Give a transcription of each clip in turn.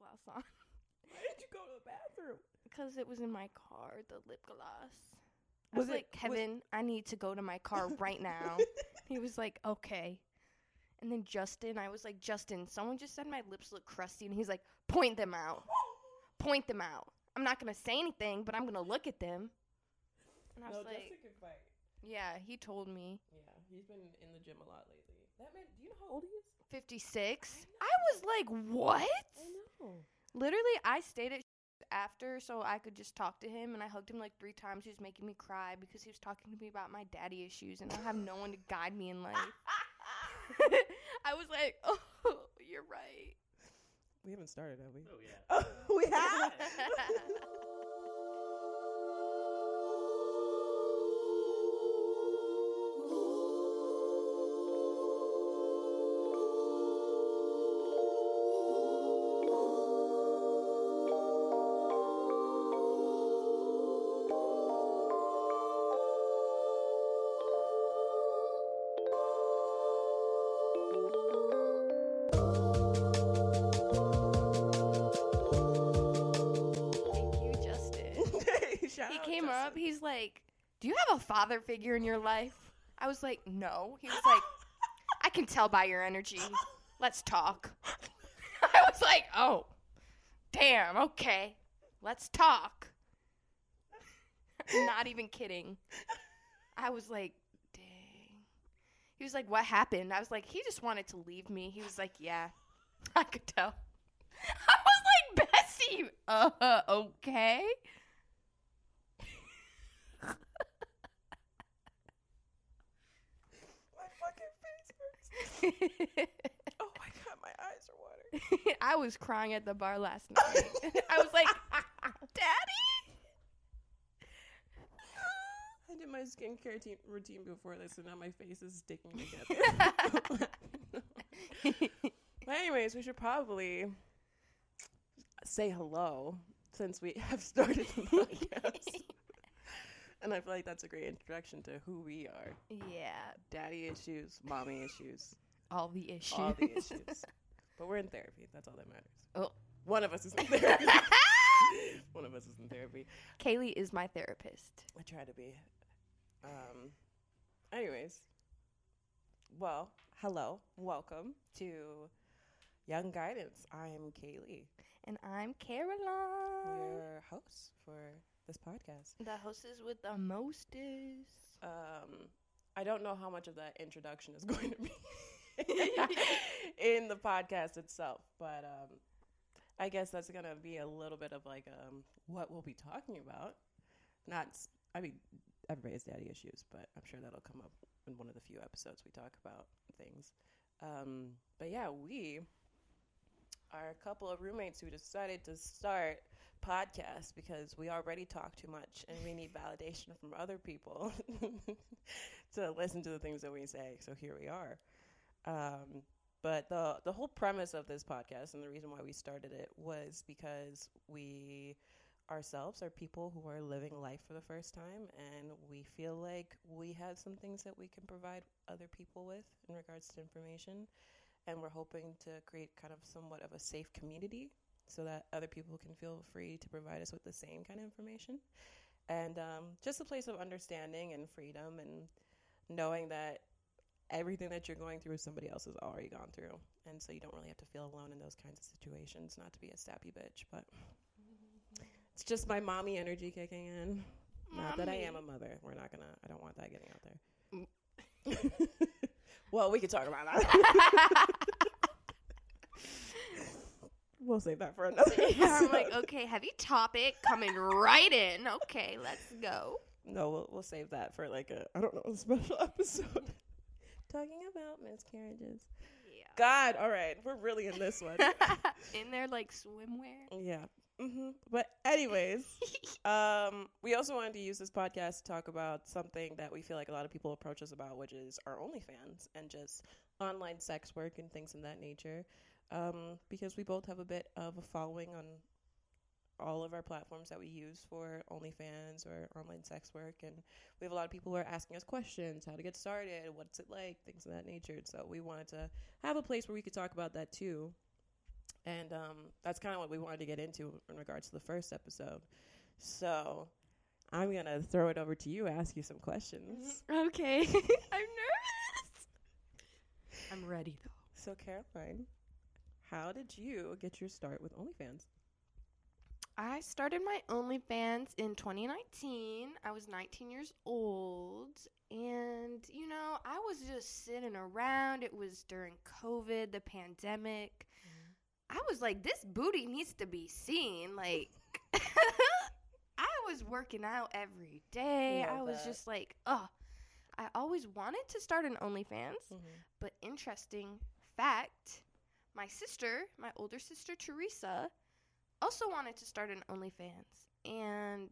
gloss on Why did you go to the bathroom? because it was in my car. The lip gloss. I Was was, it- like, was- Kevin, I need to go to my car right now. he was like, okay. And then Justin, I was like, Justin, someone just said my lips look crusty, and he's like, point them out, point them out. I'm not gonna say anything, but I'm gonna look at them. And I was no, like, Justin can fight. yeah, he told me. Yeah, he's been in the gym a lot lately. That man, do you know how old he is? 56. I was like, what? I know. Literally, I stayed at after so I could just talk to him, and I hugged him like three times. He was making me cry because he was talking to me about my daddy issues, and I have no one to guide me in life. I was like, oh, you're right. We haven't started, have we? Oh yeah. Oh, we have. Have a father figure in your life?" I was like, "No." He was like, "I can tell by your energy. Let's talk." I was like, "Oh, damn. Okay, let's talk." Not even kidding. I was like, "Dang." He was like, "What happened?" I was like, "He just wanted to leave me." He was like, "Yeah, I could tell." I was like, "Bessie, uh, okay." My fucking face hurts. Oh my god, my eyes are watering. I was crying at the bar last night. I was like, Daddy? I did my skincare te- routine before this, and now my face is sticking together. but anyways, we should probably say hello since we have started the podcast. and I feel like that's a great introduction to who we are. yeah, Daddy issues, mommy issues, all the issues. all the issues. But we're in therapy. That's all that matters. Oh. One of us is in therapy. One of us is in therapy. Kaleigh is my therapist. I try to be. Um, anyways, well, hello, welcome to Young Guidance. I'm Kaleigh, And I'm Caroline. your host for this podcast. The hostess with the mostest. Um, I don't know how much of that introduction is going to be in the podcast itself, but um, I guess that's gonna be a little bit of like um, what we'll be talking about. Not, I mean, everybody has daddy issues, but I'm sure that'll come up in one of the few episodes we talk about things. Um, but yeah, we are a couple of roommates who decided to start podcasts because we already talk too much and we need validation from other people to listen to the things that we say. So here we are. Um, but the the whole premise of this podcast and the reason why we started it was because we ourselves are people who are living life for the first time and we feel like we have some things that we can provide other people with in regards to information. And we're hoping to create kind of somewhat of a safe community so that other people can feel free to provide us with the same kind of information. And um, just a place of understanding and freedom and knowing that everything that you're going through somebody else has already gone through. And so you don't really have to feel alone in those kinds of situations not to be a sappy bitch but it's just my mommy energy kicking in. Not that i am a mother. We're not gonna i don't want that getting out there. Mm. Well we could talk about that. We'll save that for another Yeah, I'm like, okay, heavy topic coming right in. Okay, let's go. No, we'll we'll save that for like a I don't know a special episode. Talking about miscarriages. Yeah. God, all right, we're really in this one. in their like swimwear. yeah. Mm-hmm. But anyways, um, we also wanted to use this podcast to talk about something that we feel like a lot of people approach us about, which is our OnlyFans and just online sex work and things of that nature. Um, because we both have a bit of a following on all of our platforms that we use for OnlyFans or online sex work, and we have a lot of people who are asking us questions, how to get started, what's it like, things of that nature. So we wanted to have a place where we could talk about that too. And um, that's kind of what we wanted to get into in regards to the first episode. So I'm going to throw it over to you, ask you some questions. Okay. I'm nervous. I'm ready though. So, Caroline, how did you get your start with OnlyFans? I started my OnlyFans in 2019. I was 19 years old. And, you know, I was just sitting around. It was during COVID, the pandemic. I was like, this booty needs to be seen. Like, I was working out every day. Love I was that. just like, oh, I always wanted to start an OnlyFans. Mm-hmm. But interesting fact, my sister, my older sister Teresa, also wanted to start an OnlyFans. And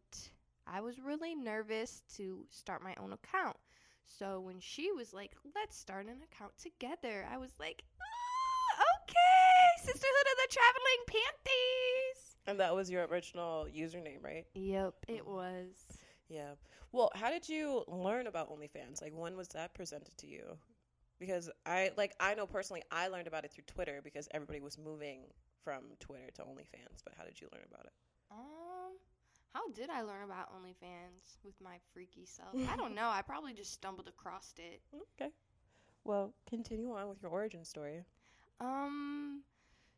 I was really nervous to start my own account. So when she was like, let's start an account together, I was like, ah, okay, Sisterhood of the Traveling Panties. And that was your original username, right? Yep, it was. Yeah. Well, how did you learn about OnlyFans? Like, when was that presented to you? Because I like I know personally, I learned about it through Twitter because everybody was moving from Twitter to OnlyFans. But how did you learn about it? Um, how did I learn about OnlyFans with my freaky self? I don't know. I probably just stumbled across it. Okay. Well, continue on with your origin story. Um,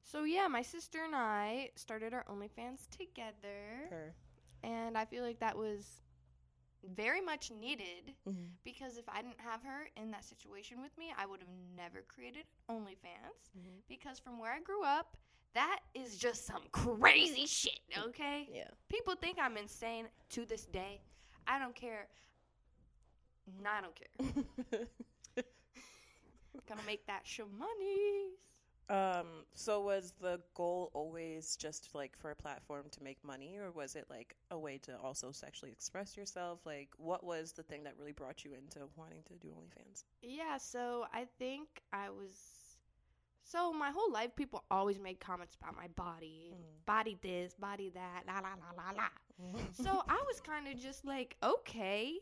so yeah, my sister and I started our OnlyFans together, Her. and I feel like that was very much needed Mm-hmm. because if I didn't have her in that situation with me, I would have never created OnlyFans Mm-hmm. because from where I grew up, that is just some crazy shit, okay? Yeah. People think I'm insane to this day. I don't care. No, I don't care. Gonna make that show money. um. So was the goal always just like for a platform to make money, or was it like a way to also sexually express yourself? Like, what was the thing that really brought you into wanting to do OnlyFans? Yeah, so I think I was. So my whole life, people always made comments about my body, Mm. body this, body that, la la la la la. So I was kind of just like, okay,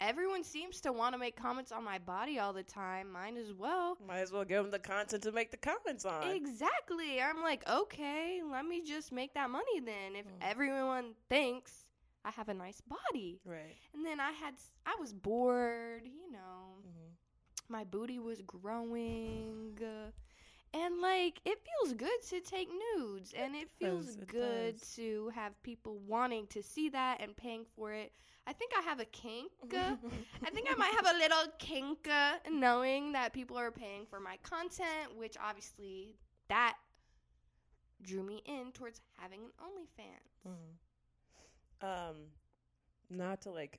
everyone seems to want to make comments on my body all the time. Mine as well. Might as well give them the content to make the comments on. Exactly. I'm like, okay, let me just make that money then. If Mm. everyone thinks I have a nice body, Right. and then I had, I was bored, you know. Mm-hmm. My booty was growing and like it feels good to take nudes and it feels it good does. to have people wanting to see that and paying for it i think i have a kink i think i might have a little kink uh, knowing that people are paying for my content which obviously that drew me in towards having an onlyfans Mhm. Um, not to like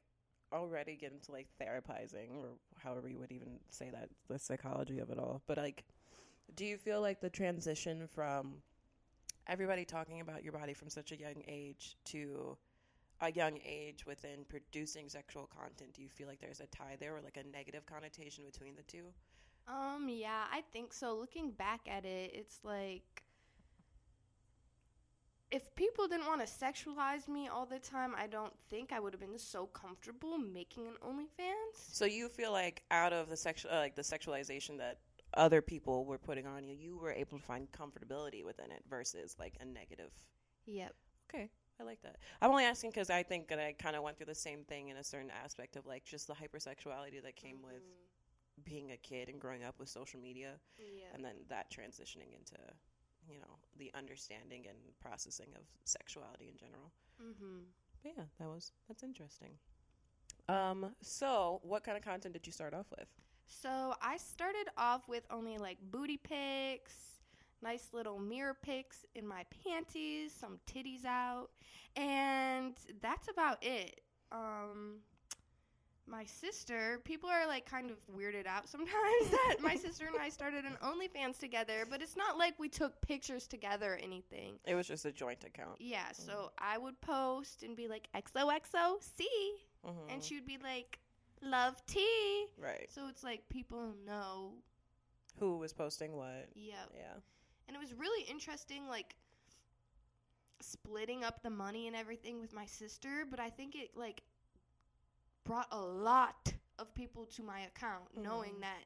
already get into like therapizing or however you would even say that, the psychology of it all. But like, do you feel like the transition from everybody talking about your body from such a young age to a young age within producing sexual content, do you feel like there's a tie there or like a negative connotation between the two? Um, yeah, I think so. Looking back at it, it's like if people didn't want to sexualize me all the time, I don't think I would have been so comfortable making an OnlyFans. So you feel like out of the sexual, uh, like the sexualization that other people were putting on you, you were able to find comfortability within it versus like a negative. Yep. Okay, I like that. I'm only asking because I think that I kind of went through the same thing in a certain aspect of like just the hypersexuality that came with being a kid and growing up with social media, Yeah. and then that transitioning into you know the understanding and processing of sexuality in general. Mm-hmm. But yeah, that was that's interesting. Um, so what kind of content did you start off with? So I started off with only like booty pics, nice little mirror pics in my panties, some titties out, and that's about it. Um, my sister, people are like kind of weirded out sometimes that my sister and I started an OnlyFans together, but it's not like we took pictures together or anything. It was just a joint account. Yeah, so I would post and be like XOXO, see, Mhm. and she would be like love tea. right. So it's like people know. Who was posting what? Yeah. Yeah. And it was really interesting, like splitting up the money and everything with my sister. But I think it like brought a lot of people to my account, knowing Mhm. that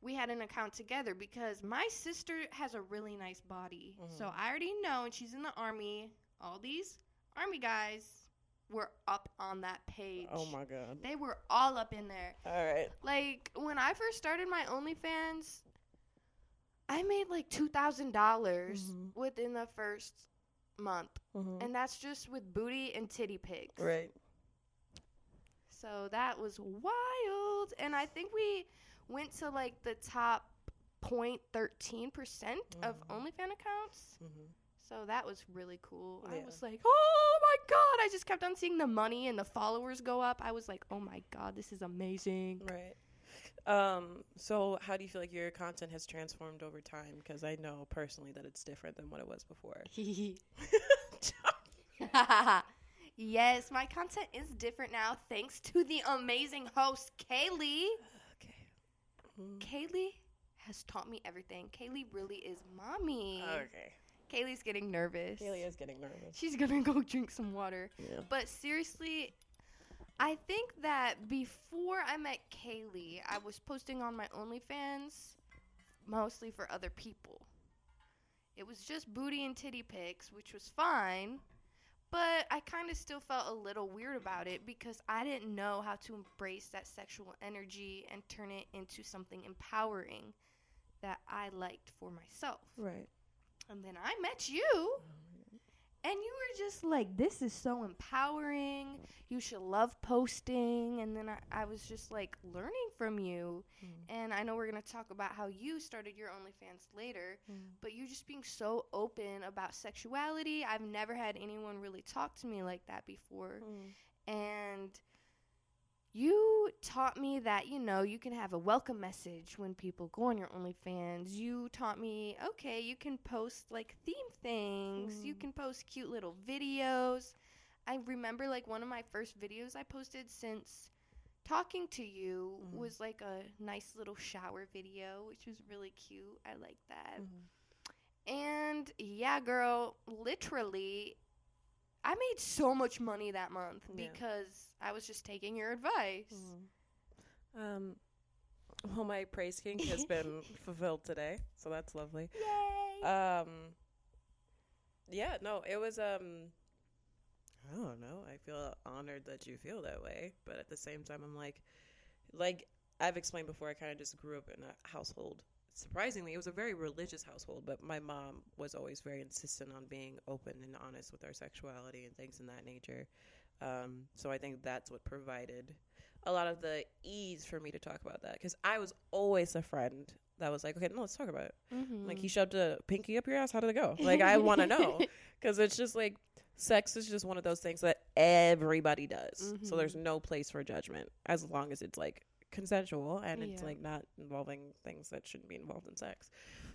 we had an account together because my sister has a really nice body. So Mhm. I already know, and she's in the army. All these army guys were up on that page. Oh my god. They were all up in there. All right. Like when I first started my OnlyFans, I made like two thousand dollars Mhm. within the first month, Mm-hmm. and that's just with booty and titty pics. Right. So that was wild, and I think we went to like the top 0.13 percent of. OnlyFans accounts. Mm-hmm. So that was really cool. I was like, oh my god! I just kept on seeing the money and the followers go up. I was like, oh my god, this is amazing. Right. Um, so how do you feel like your content has transformed over time? Because I know personally that it's different than what it was before. yes, my content is different now thanks to the amazing host, Kaleigh. okay. Mhm. Kaleigh has taught me everything. Kaleigh really is mommy. Okay. Kaleigh's getting nervous. Kaleigh is getting nervous. She's gonna go drink some water. Yeah. But seriously, I think that before I met Kaleigh, I was posting on my OnlyFans mostly for other people. It was just booty and titty pics, which was fine. But I kind of still felt a little weird about it because I didn't know how to embrace that sexual energy and turn it into something empowering that I liked for myself. Right. And then I met you. And you were just like, this is so empowering. You should love posting. And then I, I was just like learning from you. Mm. And I know we're going to talk about how you started your OnlyFans later, Mm. but you just being so open about sexuality. I've never had anyone really talk to me like that before. Mm. And you taught me that, you know, you can have a welcome message when people go on your OnlyFans. You taught me, okay, you can post like theme things, you Mm. can post cute little videos. I remember like one of my first videos I posted since talking to you Mhm. was like a nice little shower video, which was really cute. I like that. Mhm. And yeah, girl, literally, I made so much money that month Yeah. because I was just taking your advice. Mhm. Um, well, my praise kink has been fulfilled today, so that's lovely. Yay! Um, yeah, no, it was um, I don't know. I feel honored that you feel that way, but at the same time, I'm like, like I've explained before, I kind of just grew up in a household. Surprisingly, it was a very religious household, but my mom was always very insistent on being open and honest with our sexuality and things in that nature. Um, so I think that's what provided a lot of the ease for me to talk about that because I was always a friend that was like, okay, no, let's talk about it. Mhm. Like he shoved a pinky up your ass. How did it go? Like I want to know because it's just like sex is just one of those things that everybody does. So Mhm. there's no place for judgment as long as it's like consensual and it's like not involving things that shouldn't be involved in sex.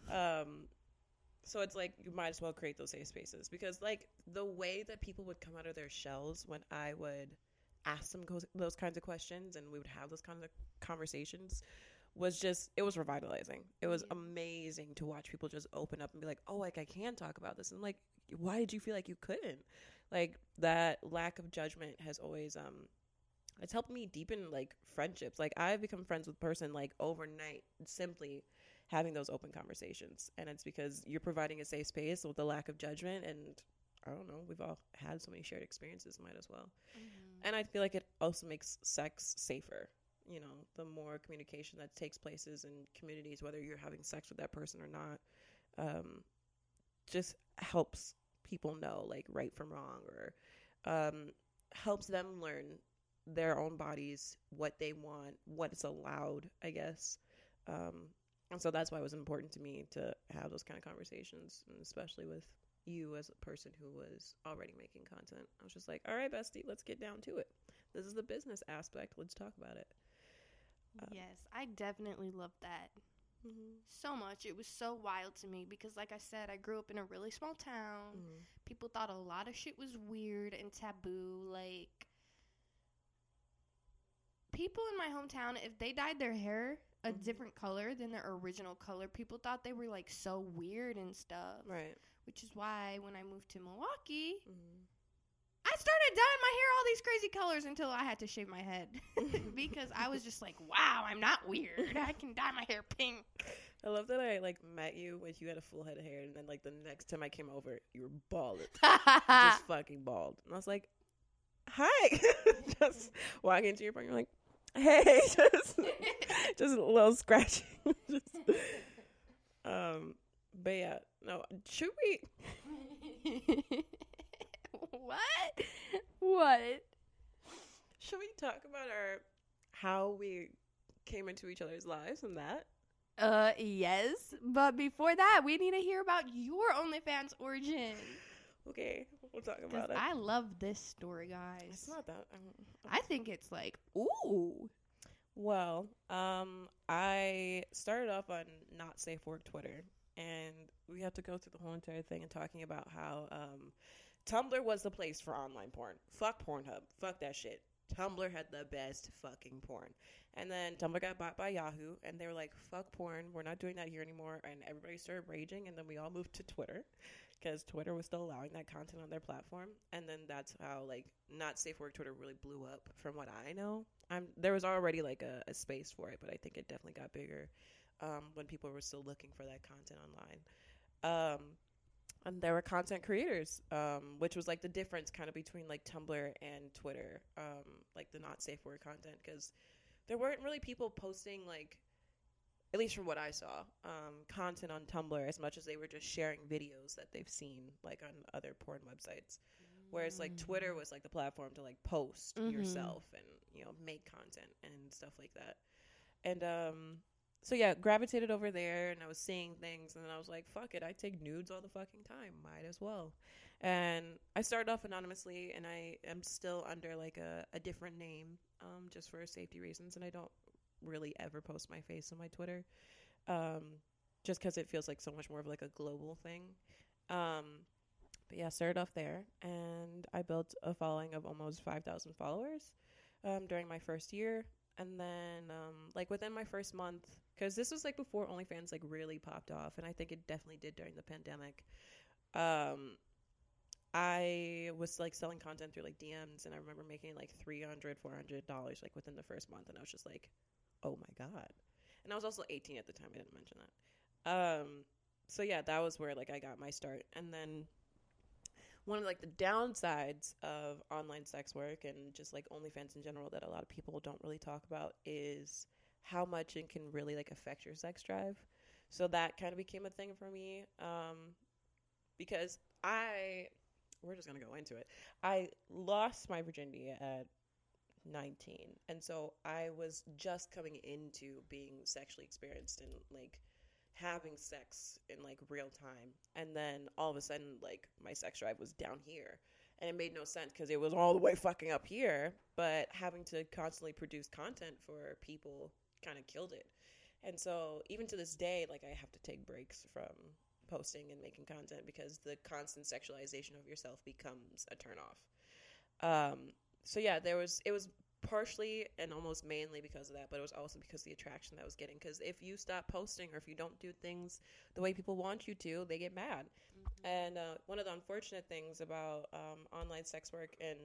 Um, so it's like you might as well create those safe spaces because like the way that people would come out of their shells when I would ask them those, those kinds of questions and we would have those kinds of conversations was just it was revitalizing. It was Yeah. amazing to watch people just open up and be like, "Oh, like I can talk about this." And like, why did you feel like you couldn't? Like that lack of judgment has always um it's helped me deepen like friendships. Like I've become friends with person like overnight simply having those open conversations. And it's because you're providing a safe space with a lack of judgment and I don't know, we've all had so many shared experiences, might as well. Mhm. And I feel like it also makes sex safer. You know, the more communication that takes places in communities, whether you're having sex with that person or not, um, just helps people know like right from wrong or um, helps them learn their own bodies, what they want, what's allowed, I guess. Um, and so that's why it was important to me to have those kind of conversations, and especially with you as a person who was already making content. I was just like, all right, bestie, let's get down to it. This is the business aspect. Let's talk about it. Um, yes, I definitely love that Mm-hmm. so much. It was so wild to me because, like I said, I grew up in a really small town. Mm-hmm. People thought a lot of shit was weird and taboo. Like, people in my hometown, if they dyed their hair a Mhm. different color than their original color, people thought they were like so weird and stuff. Right. Which is why when I moved to Milwaukee, Mm-hmm. I started dyeing my hair all these crazy colors until I had to shave my head because I was just like, wow, I'm not weird. I can dye my hair pink. I love that I like met you when you had a full head of hair, and then like the next time I came over, you were bald, just fucking bald, and I was like, "Hi," just walking into your apartment, you're like, "Hey," just just a little scratching. just, um, but yeah, no, should we? what? What? Should we talk about our how we came into each other's lives and that? Uh, yes. But before that, we need to hear about your OnlyFans origin. Okay, we'll talk about it. I love this story, guys. it's not that. um, I think it's like, ooh. Well, um, I started off on not safe work Twitter, and we have to go through the whole entire thing and talking about how um, Tumblr was the place for online porn. Fuck Pornhub. Fuck that shit. Tumblr had the best fucking porn. And then Tumblr got bought by Yahoo, and they were like, fuck porn. We're not doing that here anymore. And everybody started raging, and then we all moved to Twitter because Twitter was still allowing that content on their platform. And then that's how, like, not safe work Twitter really blew up, from what I know. I'm, there was already, like, a, a space for it, but I think it definitely got bigger um, when people were still looking for that content online. Um, and there were content creators, um, which was like the difference kind of between like Tumblr and Twitter, um, like the not safe word content, because there weren't really people posting like, at least from what I saw, um, content on Tumblr as much as they were just sharing videos that they've seen like on other porn websites. Whereas like Twitter was like the platform to like post Mhm. yourself and you know make content and stuff like that. And um so yeah, gravitated over there and I was seeing things and then I was like, fuck it, I take nudes all the fucking time. Might as well. And I started off anonymously and I am still under like a, a different name, um, just for safety reasons and I don't really ever post my face on my Twitter. Um just because it feels like so much more of like a global thing. Um but yeah, started off there and I built a following of almost five thousand followers um during my first year and then um like within my first month because this was like before OnlyFans like really popped off, and I think it definitely did during the pandemic. Um, I was like selling content through like DMs, and I remember making like 300 400 dollars like within the first month, and I was just like, oh my god. And I was also 18 at the time. I didn't mention that. Um, so yeah, that was where like I got my start, and then one of like the downsides of online sex work and just like OnlyFans in general that a lot of people don't really talk about is how much it can really like affect your sex drive. So that kind of became a thing for me um, because I we're just gonna go into it. I lost my virginity at 19, and so I was just coming into being sexually experienced and like having sex in like real time and then all of a sudden like my sex drive was down here and it made no sense because it was all the way fucking up here but having to constantly produce content for people kind of killed it and so even to this day like i have to take breaks from posting and making content because the constant sexualization of yourself becomes a turnoff um so yeah there was it was partially and almost mainly because of that, but it was also because of the attraction that I was getting. Because if you stop posting or if you don't do things the way people want you to, they get mad. And uh, one of the unfortunate things about um, online sex work and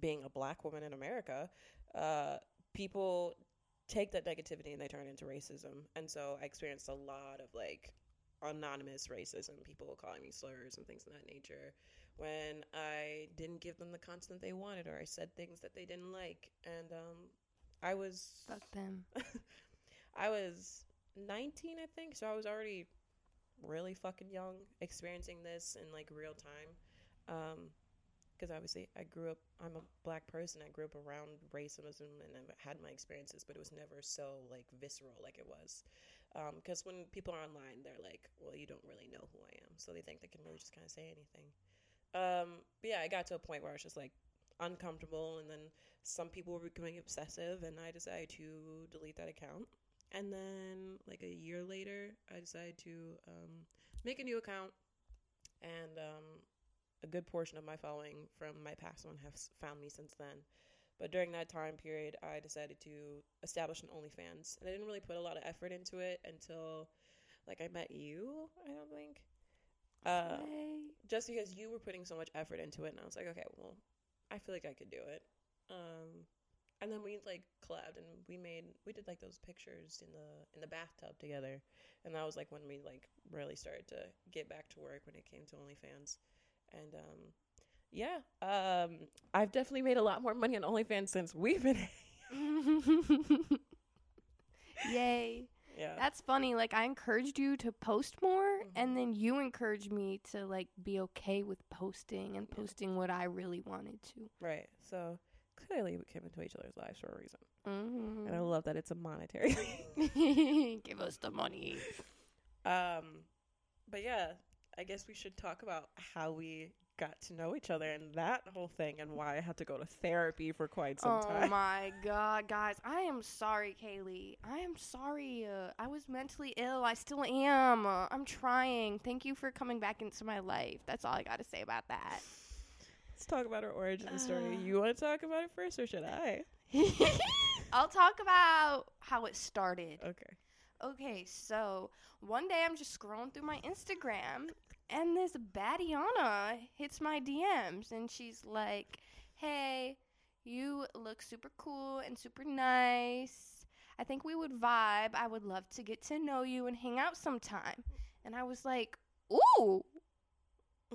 being a black woman in America, uh, people take that negativity and they turn it into racism. And so I experienced a lot of like anonymous racism, people calling me slurs and things of that nature when I didn't give them the content they wanted or I said things that they didn't like. And um, I was Fuck them. I was 19, I think, so I was already really fucking young experiencing this in like real time. Um, because obviously I grew up, I'm a black person. I grew up around racism and I've had my experiences, but it was never so like visceral like it was. Because when people are online, they're like, well, you don't really know who I am. So they think they can really just kind of say anything. Um, but yeah, I got to a point where I was just like uncomfortable, and then some people were becoming obsessive, and I decided to delete that account. And then, like a year later, I decided to um, make a new account, and um, a good portion of my following from my past one has found me since then. But during that time period, I decided to establish an OnlyFans, and I didn't really put a lot of effort into it until, like, I met you. I don't think. Uh, just because you were putting so much effort into it, and I was like, okay, well, I feel like I could do it. Um, and then we like collabed and we made we did like those pictures in the in the bathtub together, and that was like when we like really started to get back to work when it came to OnlyFans, and um, yeah, um, I've definitely made a lot more money on OnlyFans since we've been. Yay. yeah. That's funny. Like I encouraged you to post more Mhm. and then you encouraged me to like be okay with posting and Yeah. posting what I really wanted to. Right. So clearly we came into each other's lives for a reason. Mm-hmm. And I love that it's a monetary. Give us the money. um but yeah, I guess we should talk about how we got to know each other and that whole thing and why I had to go to therapy for quite some oh time. Oh my god, guys. I am sorry, Kaleigh. I am sorry. Uh, I was mentally ill. I still am. Uh, I'm trying. Thank you for coming back into my life. That's all I got to say about that. Let's talk about our origin story. Uh. You want to talk about it first or should I? I'll talk about how it started. Okay. Okay, so one day I'm just scrolling through my Instagram and this Badiana hits my DMs and she's like, Hey, you look super cool and super nice. I think we would vibe. I would love to get to know you and hang out sometime. And I was like, Ooh,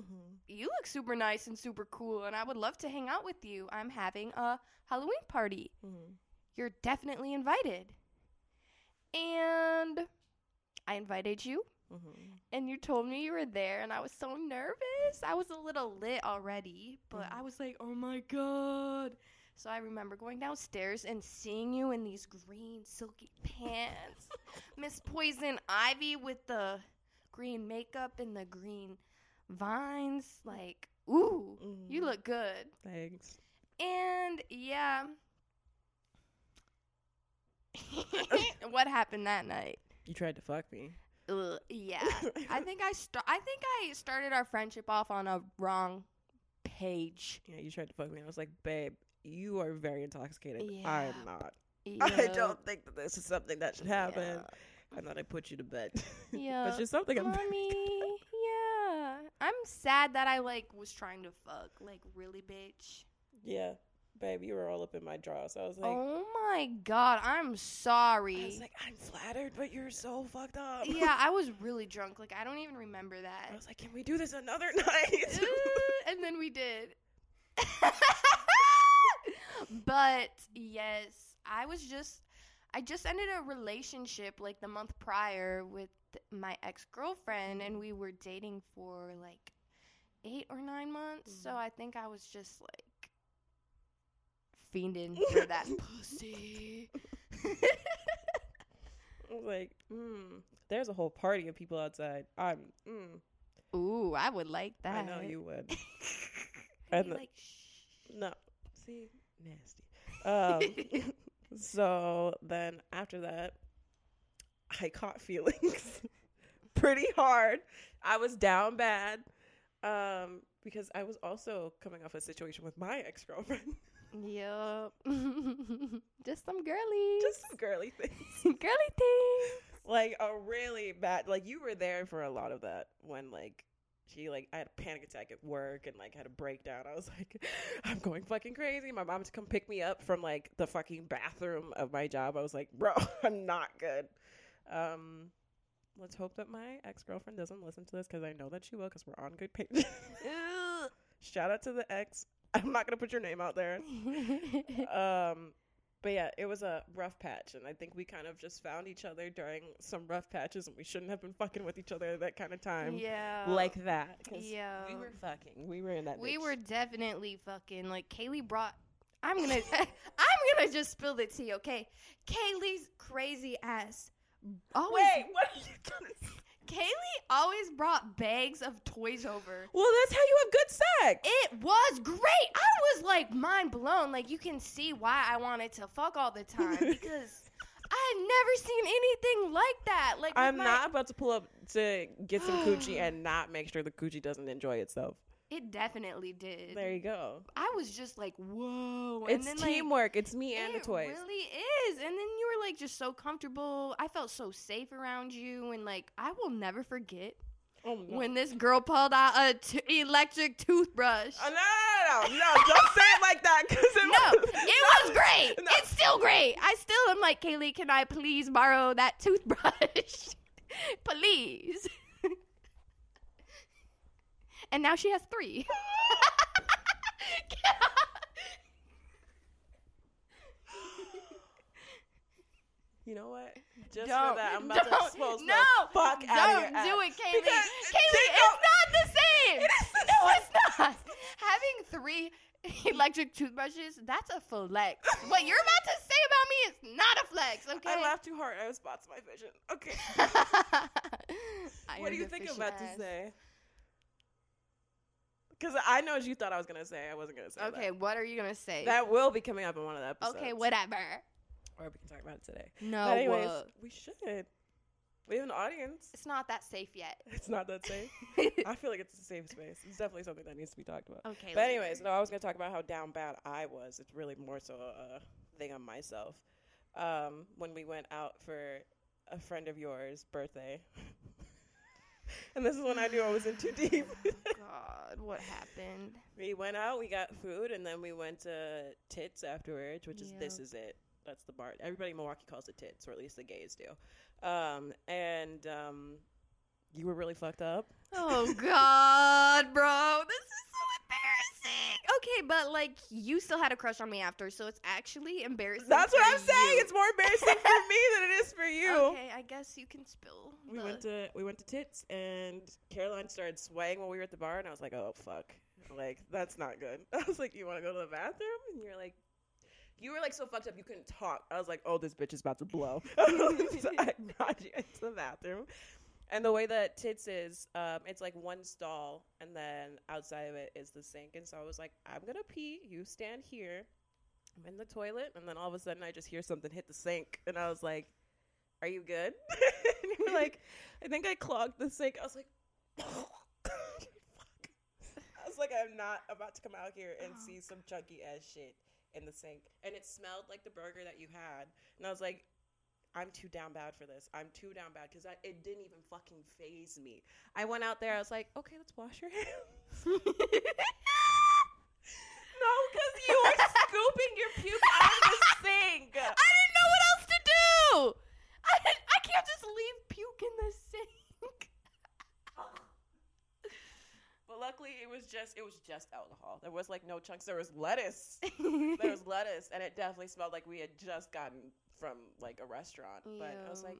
Mm-hmm. you look super nice and super cool and I would love to hang out with you. I'm having a Halloween party Mm-hmm. you're definitely invited. And I invited you, Mm-hmm. and you told me you were there, and I was so nervous. I was a little lit already, but Mhm. I was like, oh my god. So I remember going downstairs and seeing you in these green silky pants. Miss Poison Ivy with the green makeup and the green vines. Like, ooh, you Mhm. look good. Thanks. And yeah. what happened that night? You tried to fuck me. Ugh, yeah. I think I sta- I think I started our friendship off on a wrong page. Yeah, you tried to fuck me. I was like, babe, you are very intoxicated. Yeah. I'm not. I don't think that this is something that should happen. Yeah. And then I put you to bed. Yeah. That's just something I'm Mommy, yeah. I'm sad that I like was trying to fuck like really bitch. Yeah. Babe, you were all up in my drawers. I was like, oh my god, I'm sorry. I was like, I'm flattered, but you're so fucked up. yeah, I was really drunk. Like I don't even remember that. I was like, can we do this another night? And then we did. but yes, I was just I just ended a relationship like the month prior with my ex-girlfriend and we were dating for like 8 or 9 months. So Mhm. I think I was just like fiending for that pussy. I was like, mm, there's a whole party of people outside. I'm, mm, Ooh, I would like that. I know you would. And the- like, shh. No, see, nasty. Um, so then after that, I caught feelings pretty hard. I was down bad um, because I was also coming off a situation with my ex girlfriend. Yup. Just some girlies. Just some girly things. girly things. like a really bad like you were there for a lot of that when like she like I had a panic attack at work and like had a breakdown. I was like, I'm going fucking crazy. My mom had to come pick me up from like the fucking bathroom of my job. I was like, bro, I'm not good. Um, let's hope that my ex girlfriend doesn't listen to this because I know that she will because we're on good page. Shout out to the ex. I'm not gonna put your name out there. Um, but yeah, it was a rough patch, and I think we kind of just found each other during some rough patches, and we shouldn't have been fucking with each other at that kind of time, yeah. like that. yeah. we were fucking. We were in that. We bitch. were definitely fucking like Kaleigh brought I'm gonna I'm gonna just spill the tea, okay? Kaleigh's crazy ass always Wait, what are you gonna? Kaleigh always brought bags of toys over. Well, that's how you have good sex. It was great. I was like mind blown. Like you can see why I wanted to fuck all the time because I had never seen anything like that. Like I'm my- not about to pull up to get some coochie and not make sure the coochie doesn't enjoy itself. It definitely did. There you go. I was just like, whoa. It's and then, like, teamwork. it's me and the toys. It really is. And then you were like just so comfortable. I felt so safe around you, and like I will never forget Oh no. when this girl pulled out a t- electric toothbrush. Oh, no, no, no, no, no! Don't say it like that, because it no, was, it was great. No. It's still great. I still am like, Kaleigh, can I please borrow that toothbrush? please. And now she has three. You know what? Just Don't, for that, I'm about to don't, expose no, fuck out of Don't your do ass. it, Kaleigh. Because Kaleigh, it's not the same. It is the no, same. it's not. Having three electric toothbrushes, that's a flex. what you're about to say about me is not a flex, okay? I laughed too hard. I have spots in my vision. Okay. What do you think I'm about ass. to say? Because I know what you thought I was gonna say. I wasn't gonna say Okay, what are you gonna say? that. That will be coming up in one of the episodes. okay, whatever. Or we can talk about it today. No, but anyways, we should. We have an audience. it's not that safe yet. It's not that safe. I feel like it's a safe space. It's definitely something that needs to be talked about. okay. But later. anyways, no, I was gonna talk about how down bad I was. It's really more so a thing on myself. Um, when we went out for a friend of yours' birthday, and this is when I knew I was in too deep. God, what happened? we went out, we got food, and then we went to Tits afterwards, which is this is it. That's the bar. Everybody in Milwaukee calls it Tits, or at least the gays do. Um, and um, you were really fucked up. Oh God, bro, this is. Okay, but like you still had a crush on me after, so it's actually embarrassing. That's what I'm saying. It's more embarrassing for me than it is for you. Okay, I guess you can spill. We the- went to we went to Tits and Caroline started swaying while we were at the bar and I was like, "Oh fuck." Like, that's not good. I was like, "You want to go to the bathroom?" And you're like you were like so fucked up you couldn't talk. I was like, "Oh, this bitch is about to blow." so I brought you into the bathroom. And the way that Tits is, um, it's like one stall, and then outside of it is the sink. And so I was like, "I'm gonna pee. You stand here. I'm in the toilet." And then all of a sudden, I just hear something hit the sink, and I was like, "Are you good?" and you were like, "I think I clogged the sink." I was like, "Fuck." I was like, "I'm not about to come out here and Oh, see some chunky ass shit in the sink." And it smelled like the burger that you had, and I was like. I'm too down bad for this. I'm too down bad because it didn't even fucking phase me. I went out there. I was like, okay, let's wash your hands. no, because you were scooping your puke out of the sink. I didn't know what else to do. I I can't just leave puke in the sink. But luckily, it was just it was just alcohol. There was like no chunks. There was lettuce. There was lettuce, and it definitely smelled like we had just gotten from like a restaurant. But I was like,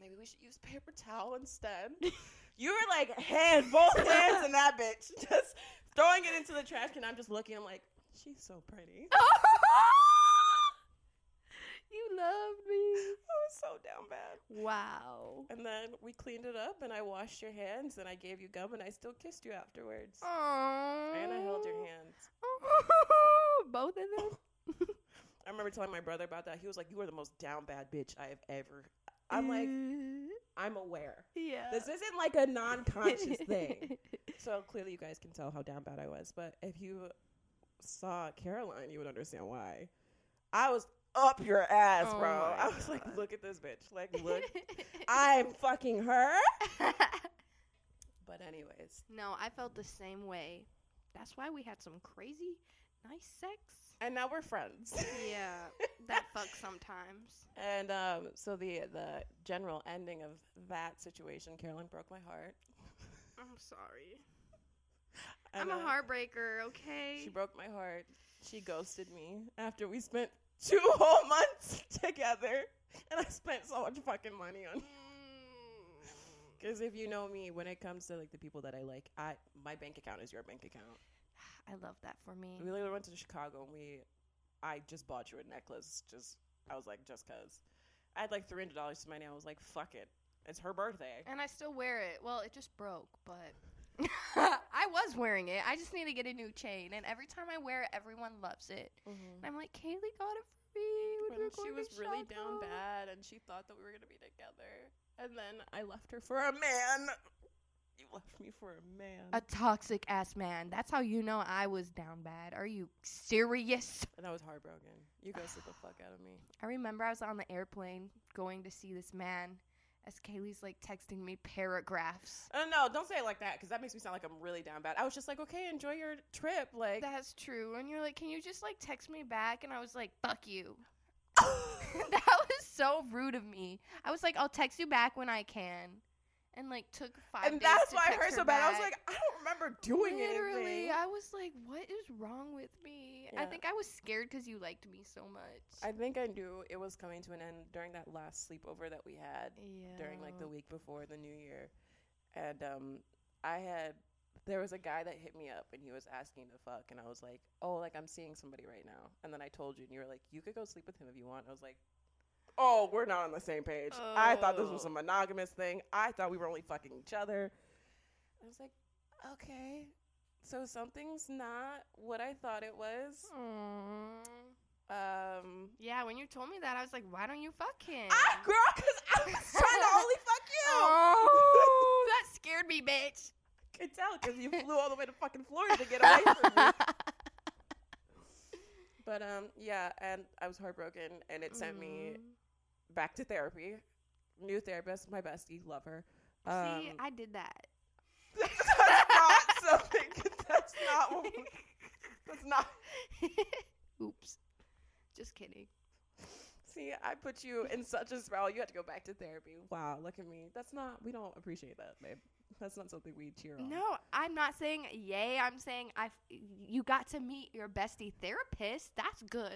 maybe we should use paper towel instead. you were like hand, both hands in that bitch, just throwing it into the trash can. I'm just looking. I'm like, she's so pretty. you love me. I was so down bad. Wow. And then we cleaned it up, and I washed your hands, and I gave you gum, and I still kissed you afterwards. Aww. And I held your hands. Both of them. I remember telling my brother about that. He was like, "You are the most down bad bitch I have ever." I'm like, I'm aware. yeah. This isn't like a non-conscious thing. So clearly, you guys can tell how down bad I was. But if you saw Caroline, you would understand why. I was up your ass, Oh bro. I was like, look at this bitch. Like, look, I'm fucking her. But anyways, no, I felt the same way. That's why we had some crazy nice sex. And now we're friends. Yeah, that fucks sometimes. And um, so the the general ending of that situation, Caroline broke my heart. I'm sorry. I'm a uh, heartbreaker, okay? She broke my heart. She ghosted me after we spent two whole months together, and I spent so much fucking money on. Mm. Because if you know me, when it comes to like the people that I like, I my bank account is your bank account. I love that for me. We literally went to Chicago and we, I just bought you a necklace. Just I was like, just cause. I had like three hundred dollars to my name. I was like, fuck it, it's her birthday. And I still wear it. Well, it just broke, but I was wearing it. I just need to get a new chain. And every time I wear it, everyone loves it. Mm-hmm. And I'm like, Kaleigh got it for me. when When she was really down bad and she thought that we were gonna be together, and then I left her for a man. You left me for a man. A toxic ass man. That's how you know I was down bad. Are you serious? and I was heartbroken. You guys ghosted the fuck out of me. I remember I was on the airplane going to see this man, as Kaleigh's like texting me paragraphs. Uh, no, don't say it like that because that makes me sound like I'm really down bad. I was just like, okay, enjoy your trip. Like, That's true. And you're like, can you just like text me back? And I was like, fuck you. that was so rude of me. I was like, I'll text you back when I can. And like took five and that's why I hurt her so bad. I was like, I don't remember doing it. Literally, anything. I was like, what is wrong with me? I think I was scared because you liked me so much. I think I knew it was coming to an end during that last sleepover that we had yeah. during like the week before the new year. And um I had there was a guy that hit me up and he was asking to fuck and I was like, "Oh, like I'm seeing somebody right now." And then I told you and you were like, "You could go sleep with him if you want." I was like, "Oh, we're not on the same page. I thought this was a Oh. monogamous thing. I thought we were only fucking each other." I was like, "Okay. So something's not what I thought it was." Aww. Um Yeah, when you told me that, I was like, why don't you fuck him? Ah, girl, because I was trying to only fuck you. Oh, that scared me, bitch. I could tell because you flew all the way to fucking Florida to get away from me. But um, yeah, and I was heartbroken, and it sent me Mm. Back to therapy. New therapist, my bestie, love her. See, Um, I did that. that's not something. That's not. What, that's not. Oops. Just kidding. See, I put you in such a spiral. You had to go back to therapy. Wow, look at me. That's not. We don't appreciate that, babe. That's not something we cheer on. No, I'm not saying yay. I'm saying I. You got to meet your bestie therapist. That's good.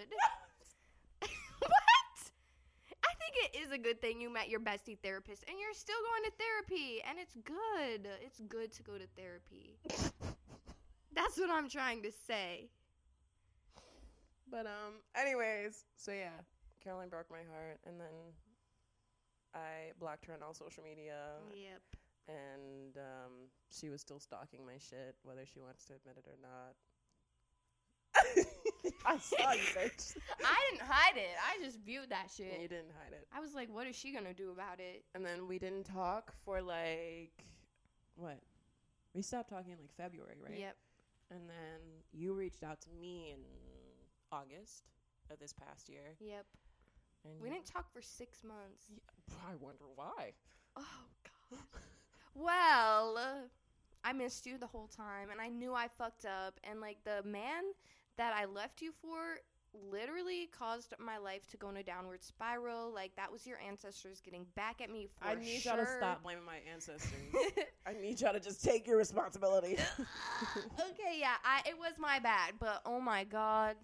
It is a good thing you met your bestie therapist, and you're still going to therapy, and it's good. It's good to go to therapy. That's what I'm trying to say. But um, anyways, so yeah, Caroline broke my heart, and then I blocked her on all social media, Yep. and um, she was still stalking my shit, whether she wants to admit it or not. I saw you, bitch. I didn't hide it. I just viewed that And you didn't hide it. I was like, what is she gonna do about it? And then we didn't talk for like what? We stopped talking in like February, right? Yep. And then you reached out to me in August of this past year. Yep. And We didn't talk for six months. I wonder why. Oh god. Well, uh, I missed you the whole time, and I knew I fucked up. And like the man that I left you for, literally caused my life to go in a downward spiral. Like that was your ancestors getting back at me for I need sure. y'all to stop blaming my ancestors. I need y'all to just take your responsibility. okay, yeah, I it was my bad, but oh my god.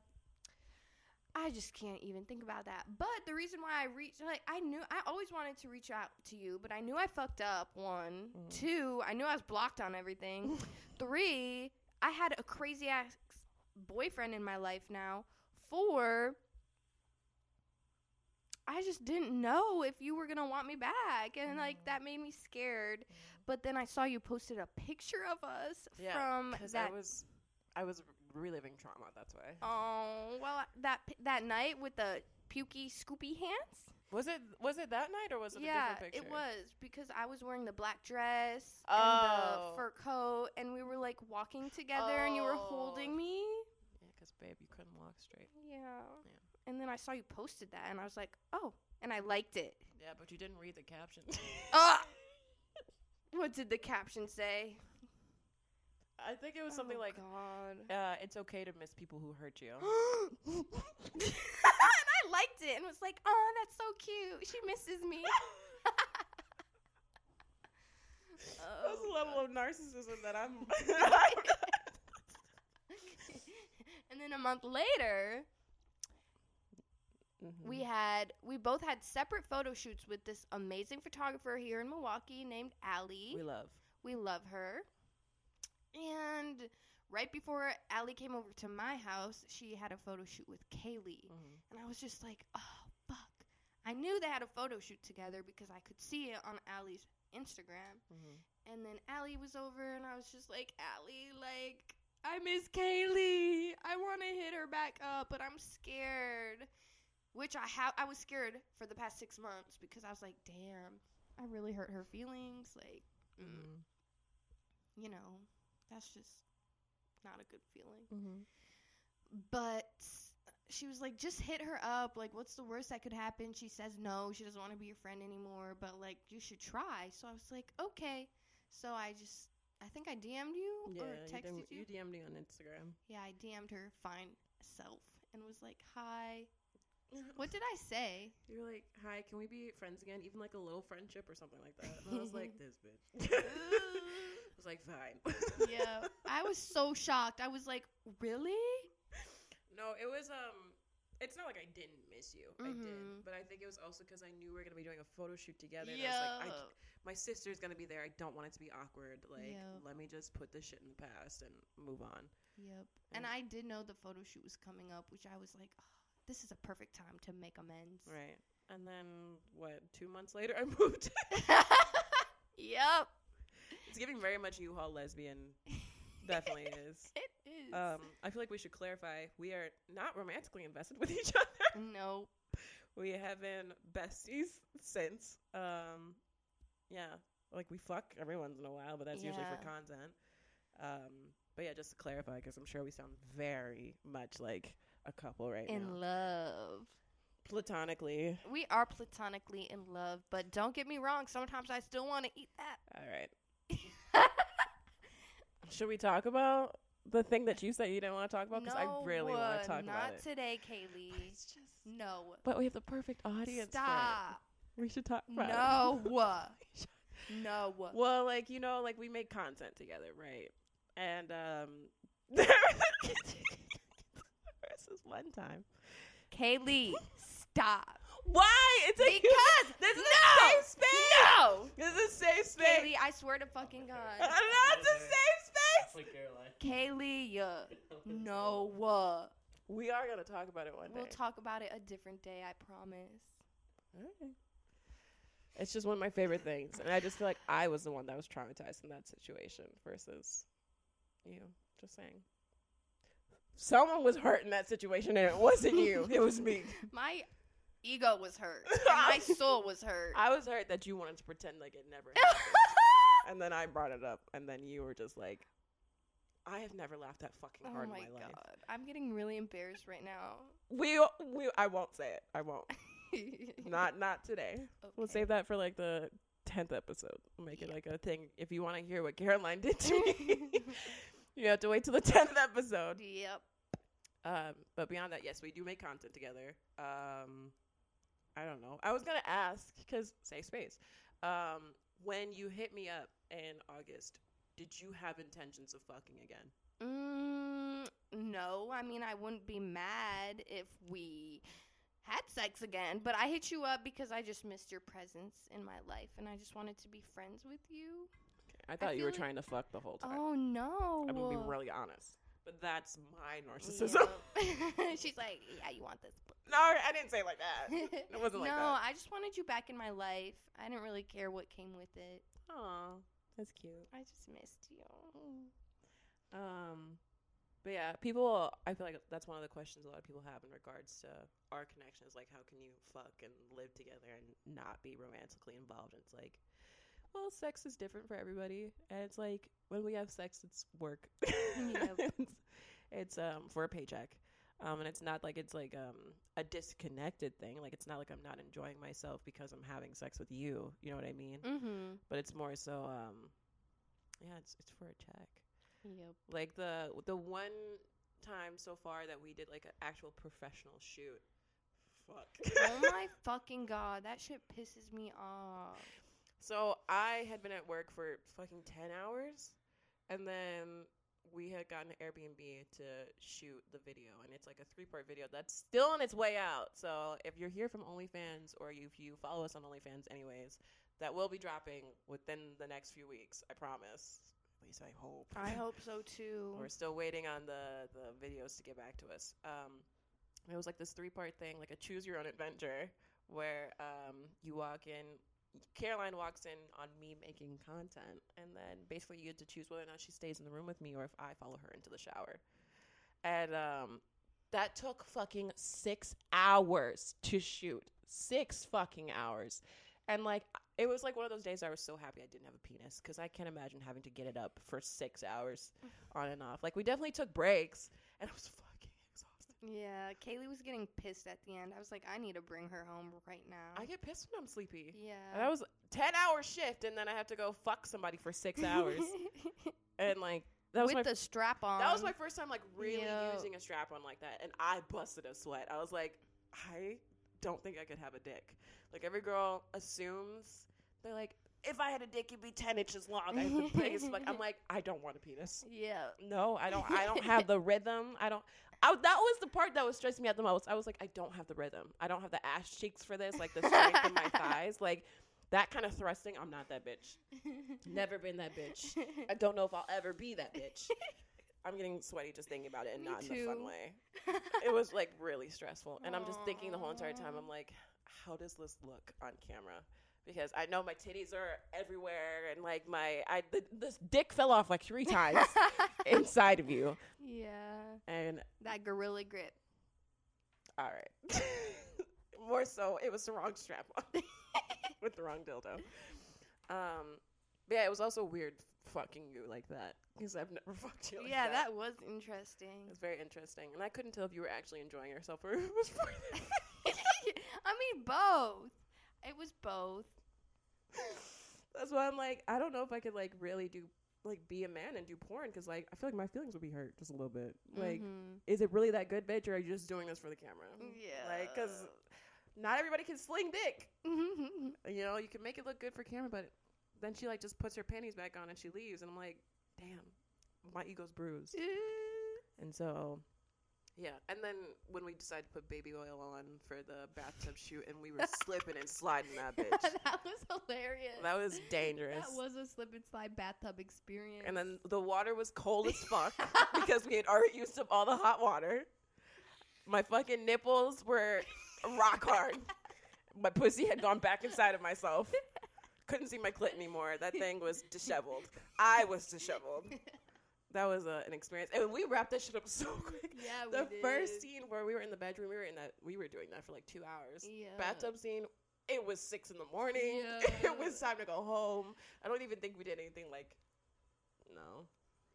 I just can't even think about that. But the reason why I reached like I knew I always wanted to reach out to you, but I knew I fucked up. One, Mhm. two, I knew I was blocked on everything. Three, I had a crazy ass boyfriend in my life now. Four, I just didn't know if you were gonna want me back, and like Mm. that made me scared. But then I saw you posted a picture of us Yeah, from Because that. I was, I was reliving trauma. That's why. oh well, that that night with the pukey scoopy hands. Was it was it that night or was it yeah, a different picture? it was because I was wearing the black dress Oh. and the fur coat, and we were like walking together, and you were Oh. holding me. Yeah, because babe, you couldn't walk straight. Yeah. Yeah. And then I saw you posted that, and I was like, oh, and I liked it. Yeah, but you didn't read the caption. Ah! what did the caption say? I think it was something Oh, like, God. uh, "It's okay to miss people who hurt you." I liked it and was like, oh, that's so cute. She misses me. That's a level of narcissism that I'm. and then a month later, Mhm. we had we both had separate photo shoots with this amazing photographer here in Milwaukee named Allie. we love. We love her. And right before Allie came over to my house, she had a photo shoot with Kaleigh. Mhm. And I was just like, oh, fuck. I knew they had a photo shoot together because I could see it on Allie's Instagram. Mhm. And then Allie was over, and I was just like, Allie, like, I miss Kaleigh. I want to hit her back up, but I'm scared. Which I have. I was scared for the past six months because I was like, damn, I really hurt her feelings. Like, mm, Mhm. you know, that's just not a good feeling. Mhm. But she was like, just hit her up. Like, what's the worst that could happen? She says no. She doesn't want to be your friend anymore. But like, you should try. So I was like, okay. So I just, I think I DM'd you Yeah, or texted didn't- you. you DM'd me on Instagram. Yeah, I DM'd her fine self and was like, hi. What did I say? You were like, "Hi, can we be friends again? Even like a little friendship or something like that." And I was like, "This bitch." I was like, "Fine." yeah, I was so shocked. I was like, really? No, it was um. It's not like I didn't miss you. I did, Mhm. but I think it was also because I knew we were gonna be doing a photo shoot together. And I was like, I, Yeah. my sister's gonna be there. I don't want it to be awkward. Like, Yeah. let me just put this shit in the past and move on. Yep. And And- I did know the photo shoot was coming up, which I was like, oh, this is a perfect time to make amends. Right. And then what? Two months later, I moved. yep. it's giving very much U-Haul lesbian. Definitely is. It is. Um, I feel like we should clarify we are not romantically invested with each other. no. we have been besties since. Um, yeah, like we fuck every once in a while, but that's usually for content. Um, but yeah, just to clarify, because I'm sure we sound very much like a couple right In now. love. Platonically. We are platonically in love, but don't get me wrong, sometimes I still want to eat that. All right. Should we talk about the thing that you said you didn't want to talk about? Because I really want to talk about it. today, Kaleigh. It's just. No. But we have the perfect audience. for it. Stop. We should talk about it. No. no. Well, like you know, like we make content together, right? And um, this one time. Kaleigh, stop. Why? It's a Because this is no, a safe space. No. This is a safe space. Kaleigh, I swear to fucking God. That's a safe space. Kaleigh, uh, no. Uh, We are gonna talk about it one day. we'll talk about it a different day, I promise. Alright. It's just one of my favorite things, and I just feel like I was the one that was traumatized in that situation versus you. Just saying. Someone was hurt in that situation, and it wasn't you. It was me. My ego was hurt. and my soul was hurt. I was hurt that you wanted to pretend like it never happened. and then I brought it up, and then you were just like, I have never laughed that fucking oh hard my in my god. life. I'm getting really embarrassed right now. We, we, I won't say it. I won't. Not, not today. We'll save that for like the tenth episode. We'll make it like a thing. If you want to hear what Caroline did to me, you have to wait till the tenth episode. Yep. Um, but beyond that, yes, we do make content together. Um, I don't know. I was gonna ask because safe space. Um, when you hit me up in August, did you have intentions of fucking again? Mm, no, I mean I wouldn't be mad if we had sex again, but I hit you up because I just missed your presence in my life and I just wanted to be friends with you. Okay. I thought you were like- trying to fuck the whole time. Oh no. I'm gonna be really honest, but that's my narcissism. Yep. She's like, "Yeah, you want this." no, I didn't say it like that. It wasn't like that. no. I just wanted you back in my life. I didn't really care what came with it. Aw, that's cute. I just missed you. Um, but yeah, people. I feel like that's one of the questions a lot of people have in regards to our connection is like, how can you fuck and live together and not be romantically involved? And it's like, well, sex is different for everybody, and it's like when we have sex, it's work. Yep. it's, it's um for a paycheck. Um, and it's not like it's like um a disconnected thing. Like it's not like I'm not enjoying myself because I'm having sex with you. You know what I mean? Mm-hmm. But it's more so um, yeah, it's it's for a check. Yep. Like the the one time so far that we did like an actual professional shoot. Fuck. oh my fucking god, that shit pisses me off. So I had been at work for fucking ten hours, and then we had gotten an Airbnb to shoot the video, and it's like a three part video that's still on its way out. So if you're here from OnlyFans or if you follow us on OnlyFans, anyways, that will be dropping within the next few weeks. I promise. At least I hope. I hope so too. We're still waiting on the the videos to get back to us. Um, it was like this three part thing, like a choose your own adventure, where um, you walk in. Caroline walks in on me making content, and then basically you get to choose whether or not she stays in the room with me or if I follow her into the shower. And um, that took fucking six hours to shoot. Six fucking hours. And like, it was like one of those days I was so happy I didn't have a penis because I can't imagine having to get it up for six hours on and off. Like, we definitely took breaks, and I was. Yeah, Kaleigh was getting pissed at the end. I was like, I need to bring her home right now. I get pissed when I'm sleepy. yeah. That was ten hour shift, and then I have to go fuck somebody for six hours, and like that was With my the strap on. that was my first time like really Yo. using a strap on like that, and I busted a sweat. I was like, I don't think I could have a dick. Like every girl assumes they're like, if I had a dick, it'd be ten inches long. I have the biggest. Like I'm like, I don't want a penis. Yeah. No, I don't. I don't have the rhythm. I don't. I, that was the part that was stressing me out the most. I was like, I don't have the rhythm. I don't have the ass cheeks for this. Like the strength in my thighs. Like that kind of thrusting. I'm not that bitch. Never been that bitch. I don't know if I'll ever be that bitch. I'm getting sweaty just thinking about it and Me not in a fun way. It was like really stressful. And I'm just thinking the whole entire time, I'm like, how does this look on camera? Because I know my titties are everywhere and like my I the, this dick fell off like three times inside of you. yeah. And That gorilla grip. all right. More so, it was the wrong strap on with the wrong dildo. Um, but yeah, it was also weird fucking you like that because I've never fucked you like yeah, that. that was interesting. It was very interesting, and I couldn't tell if you were actually enjoying yourself or it was I mean, both. It was both. That's why I'm like, I don't know if I could like really do like be a man and do porn because like I feel like my feelings would be hurt just a little bit. Like, Mhm. is it really that good, bitch, or are you just doing this for the camera? yeah. Like, because not everybody can sling dick. You know, you can make it look good for camera, but then she like just puts her panties back on and she leaves, and I'm like, damn, my ego's bruised. And so, yeah. And then when we decided to put baby oil on for the bathtub shoot, and we were slipping and sliding that bitch. that was hilarious. That was dangerous. That was a slip and slide bathtub experience. and then the water was cold as fuck because we had already used up all the hot water. My fucking nipples were rock hard. My pussy had gone back inside of myself. Couldn't see my clit anymore. That thing was disheveled. I was disheveled. That was uh, an experience, and we wrapped that shit up so quick. yeah, we The did. first scene where we were in the bedroom, we were in that. We were doing that for like two hours. Yeah. Bathtub scene. It was six in the morning. Yeah. it was time to go home. I don't even think we did anything like. No,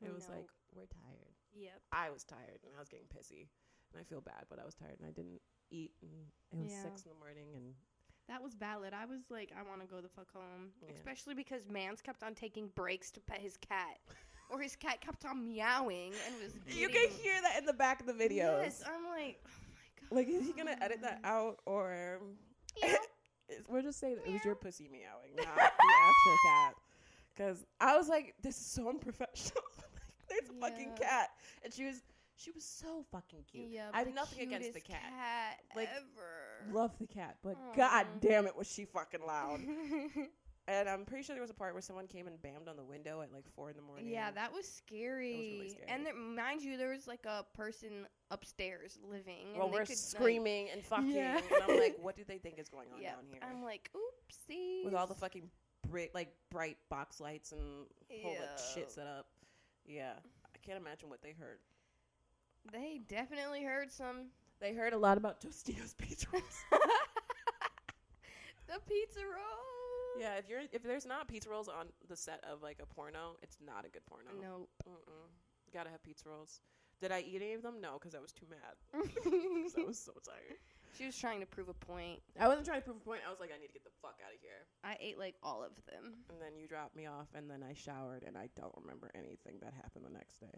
it was No. like we're tired. Yep. I was tired and I was getting pissy, and I feel bad, but I was tired and I didn't eat, and it was Yeah. six in the morning, and That was valid. I was like, I want to go the fuck home. Yeah. Especially because Mans kept on taking breaks to pet his cat. or his cat kept on meowing and was you can getting- hear that in the back of the videos. Yes, I'm like, oh my god. Like, is he gonna edit that out or? It's- We'll just say that it was your pussy meowing, not the actual cat. Because I was like, this is so unprofessional. like, there's a fucking Yeah. cat, and she was, she was so fucking cute. Yeah, I have the nothing against the cutest cat Like, ever. Love the cat, but god damn it, was she fucking loud. And I'm pretty sure there was a part where someone came and bammed on the window at like four in the morning. yeah, that was scary. really scary. And there, mind you, there was like a person upstairs living. and Well, they we're could, like- screaming and fucking, Yeah. and I'm like, what do they think is going on Yep. down here? I'm like, oopsie. With all the fucking bright, like bright box lights and whole like shit set up. Yeah, I can't imagine what they heard. They definitely heard some. They heard a lot about Totino's pizza rolls. the pizza roll. Yeah, if you're if there's not pizza rolls on the set of like a porno, it's not a good porno. No. Mm-mm. Gotta have pizza rolls. Did I eat any of them? No, because I was too mad. 'Cause I was so tired. she was trying to prove a point. I wasn't trying to prove a point. I was like, I need to get the fuck out of here. I ate like all of them. And then you dropped me off, and then I showered, and I don't remember anything that happened the next day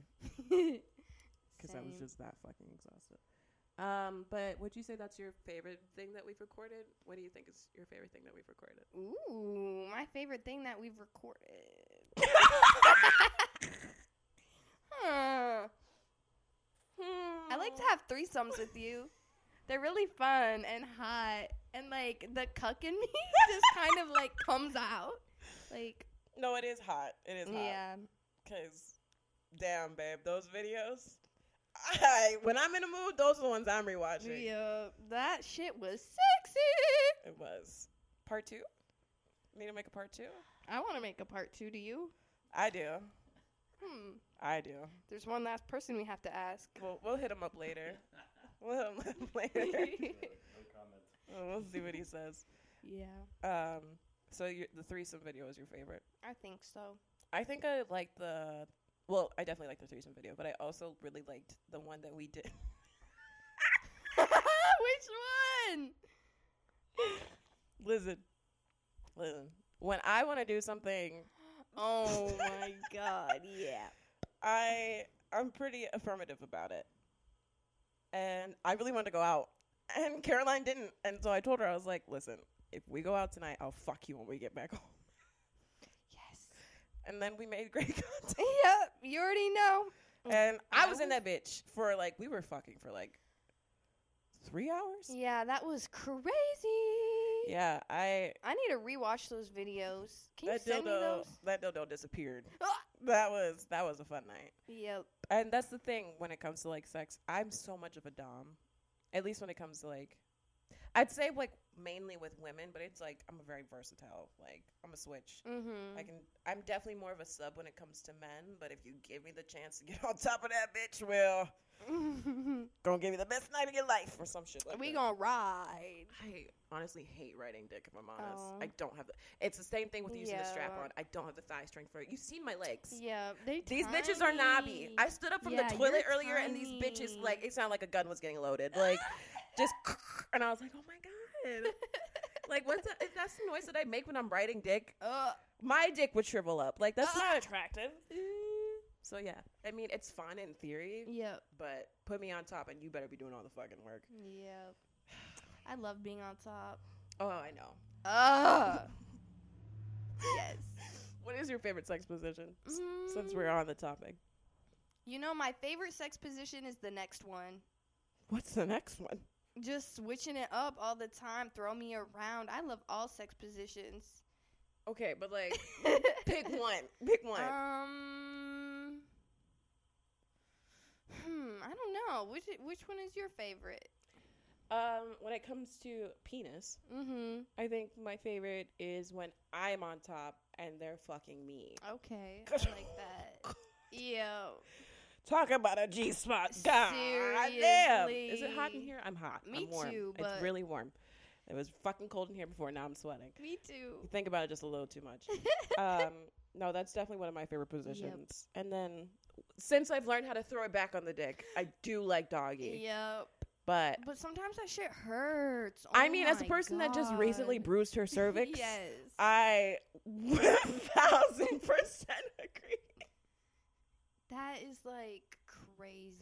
because I was Same. just that fucking exhausted. Um, but would you say that's your favorite thing that we've recorded? What do you think is your favorite thing that we've recorded? Ooh, my favorite thing that we've recorded. Huh. I like to have threesomes with you. They're really fun and hot, and like the cuck in me just kind of like comes out. Like, No, it is hot. It is hot. yeah, Cause, damn, babe, those videos. I, when I'm in a mood, those are the ones I'm rewatching. yeah, that shit was sexy. It was part two. Need to make a part two. I want to make a part two. Do you? I do. Hmm. I do. There's one last person we have to ask. We'll we'll hit him up later. We'll hit him up later. No comment. we'll see what he says. yeah, Um. So your, the threesome video is your favorite. I think so. I think I like the. Well, I definitely like the threesome video, but I also really liked the one that we did. again. Listen, listen. When I want to do something, Oh my god, yeah. I I'm pretty affirmative about it, and I really wanted to go out, and Caroline didn't, and so I told her I was like, listen, if we go out tonight, I'll fuck you when we get back home. And then we made great content. Yep, you already know. And I was in that bitch for like we were fucking for like three hours. Yeah, that was crazy. Yeah, I I need to rewatch those videos. Can you that send me dildo those? that dildo disappeared. Ah! That was that was a fun night. Yep. And that's the thing when it comes to like sex. I'm so much of a dom. At least when it comes to like I'd say like mainly with women, but it's like I'm a very versatile. Like I'm a switch. Mm-hmm. I can I'm definitely more of a sub when it comes to men, but if you give me the chance to get on top of that bitch, well, gonna give you the best night of your life or some shit like we that. gonna ride. I honestly hate riding dick if I'm honest. Oh. I don't have the It's the same thing with using the strap on. I don't have the thigh strength for it. You've seen my legs. Yeah, they These bitches are knobby. I stood up from Yeah, the toilet earlier and these bitches like it sounded like a gun was getting loaded. Like just and I was like, "Oh my god." like what's that? If that's the noise that I make when I'm riding dick, uh, my dick would shrivel up. Like that's Ah. not attractive. So yeah, I mean it's fun in theory, yep. but put me on top and you better be doing all the fucking work. Yep. I love being on top. Oh, I know. Ugh. yes. What is your favorite sex position? S- Since Mm, we're on the topic, You know, my favorite sex position is the next one. what's the next one? Just switching it up all the time, throw me around. I love all sex positions. Okay, but like pick one. Pick one. Um. Hmm. I don't know. Which which one is your favorite? Um, when it comes to penis, Mm-hmm. I think my favorite is when I'm on top and they're fucking me. Okay. I like that. Yeah. Talk about a G spot. God damn. Is it hot in here? I'm hot. Me I'm warm. too, It's really warm. It was fucking cold in here before. Now I'm sweating. Me too. You think about it just a little too much. um, no, that's definitely one of my favorite positions. And then since I've learned how to throw it back on the dick, I do like doggy. Yep. But But sometimes that shit hurts. I Oh mean, as a person that just recently bruised her cervix, yes. I thousand percent agree. That is like crazy.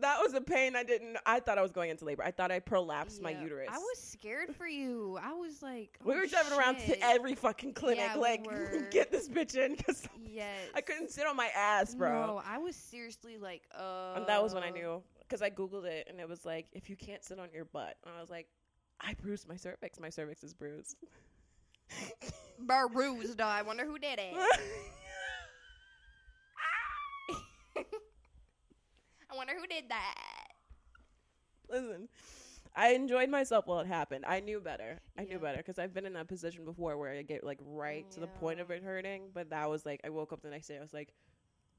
That was a pain I didn't. I thought I was going into labor. I thought I prolapsed my uterus. I was scared for you. I was like, We oh, were driving around to every fucking clinic, Yeah, like were. get this bitch in because Yes. I couldn't sit on my ass, bro. No, I was seriously like, uh. And that was when I knew because I googled it and it was like if you can't sit on your butt, and I was like, I bruised my cervix. My cervix is bruised. Bruised. I wonder who did it. I wonder who did that. Listen, I enjoyed myself while it happened. I knew better. I knew Yeah. better because I've been in that position before where I get like right to the point of it hurting. But that was like I woke up the next day. I was like,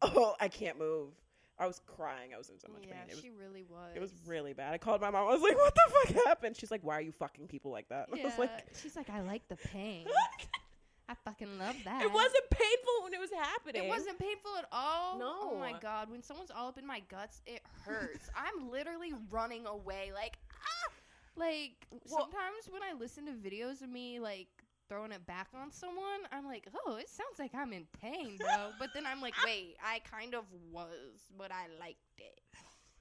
oh, I can't move. I was crying. I was in so much yeah, pain. It was she really was. it was really bad. I called my mom. I was like, what the fuck happened? She's like, why are you fucking people like that? I Yeah, was like, she's like, I like the pain. I fucking love that. it wasn't painful when it was happening. It wasn't painful at all. No. Oh my god, when someone's all up in my guts, it hurts. I'm literally running away, like ah. Like Well- sometimes when I listen to videos of me like throwing it back on someone, I'm like, oh, it sounds like I'm in pain, bro. but then I'm like, wait, I kind of was, but I liked it.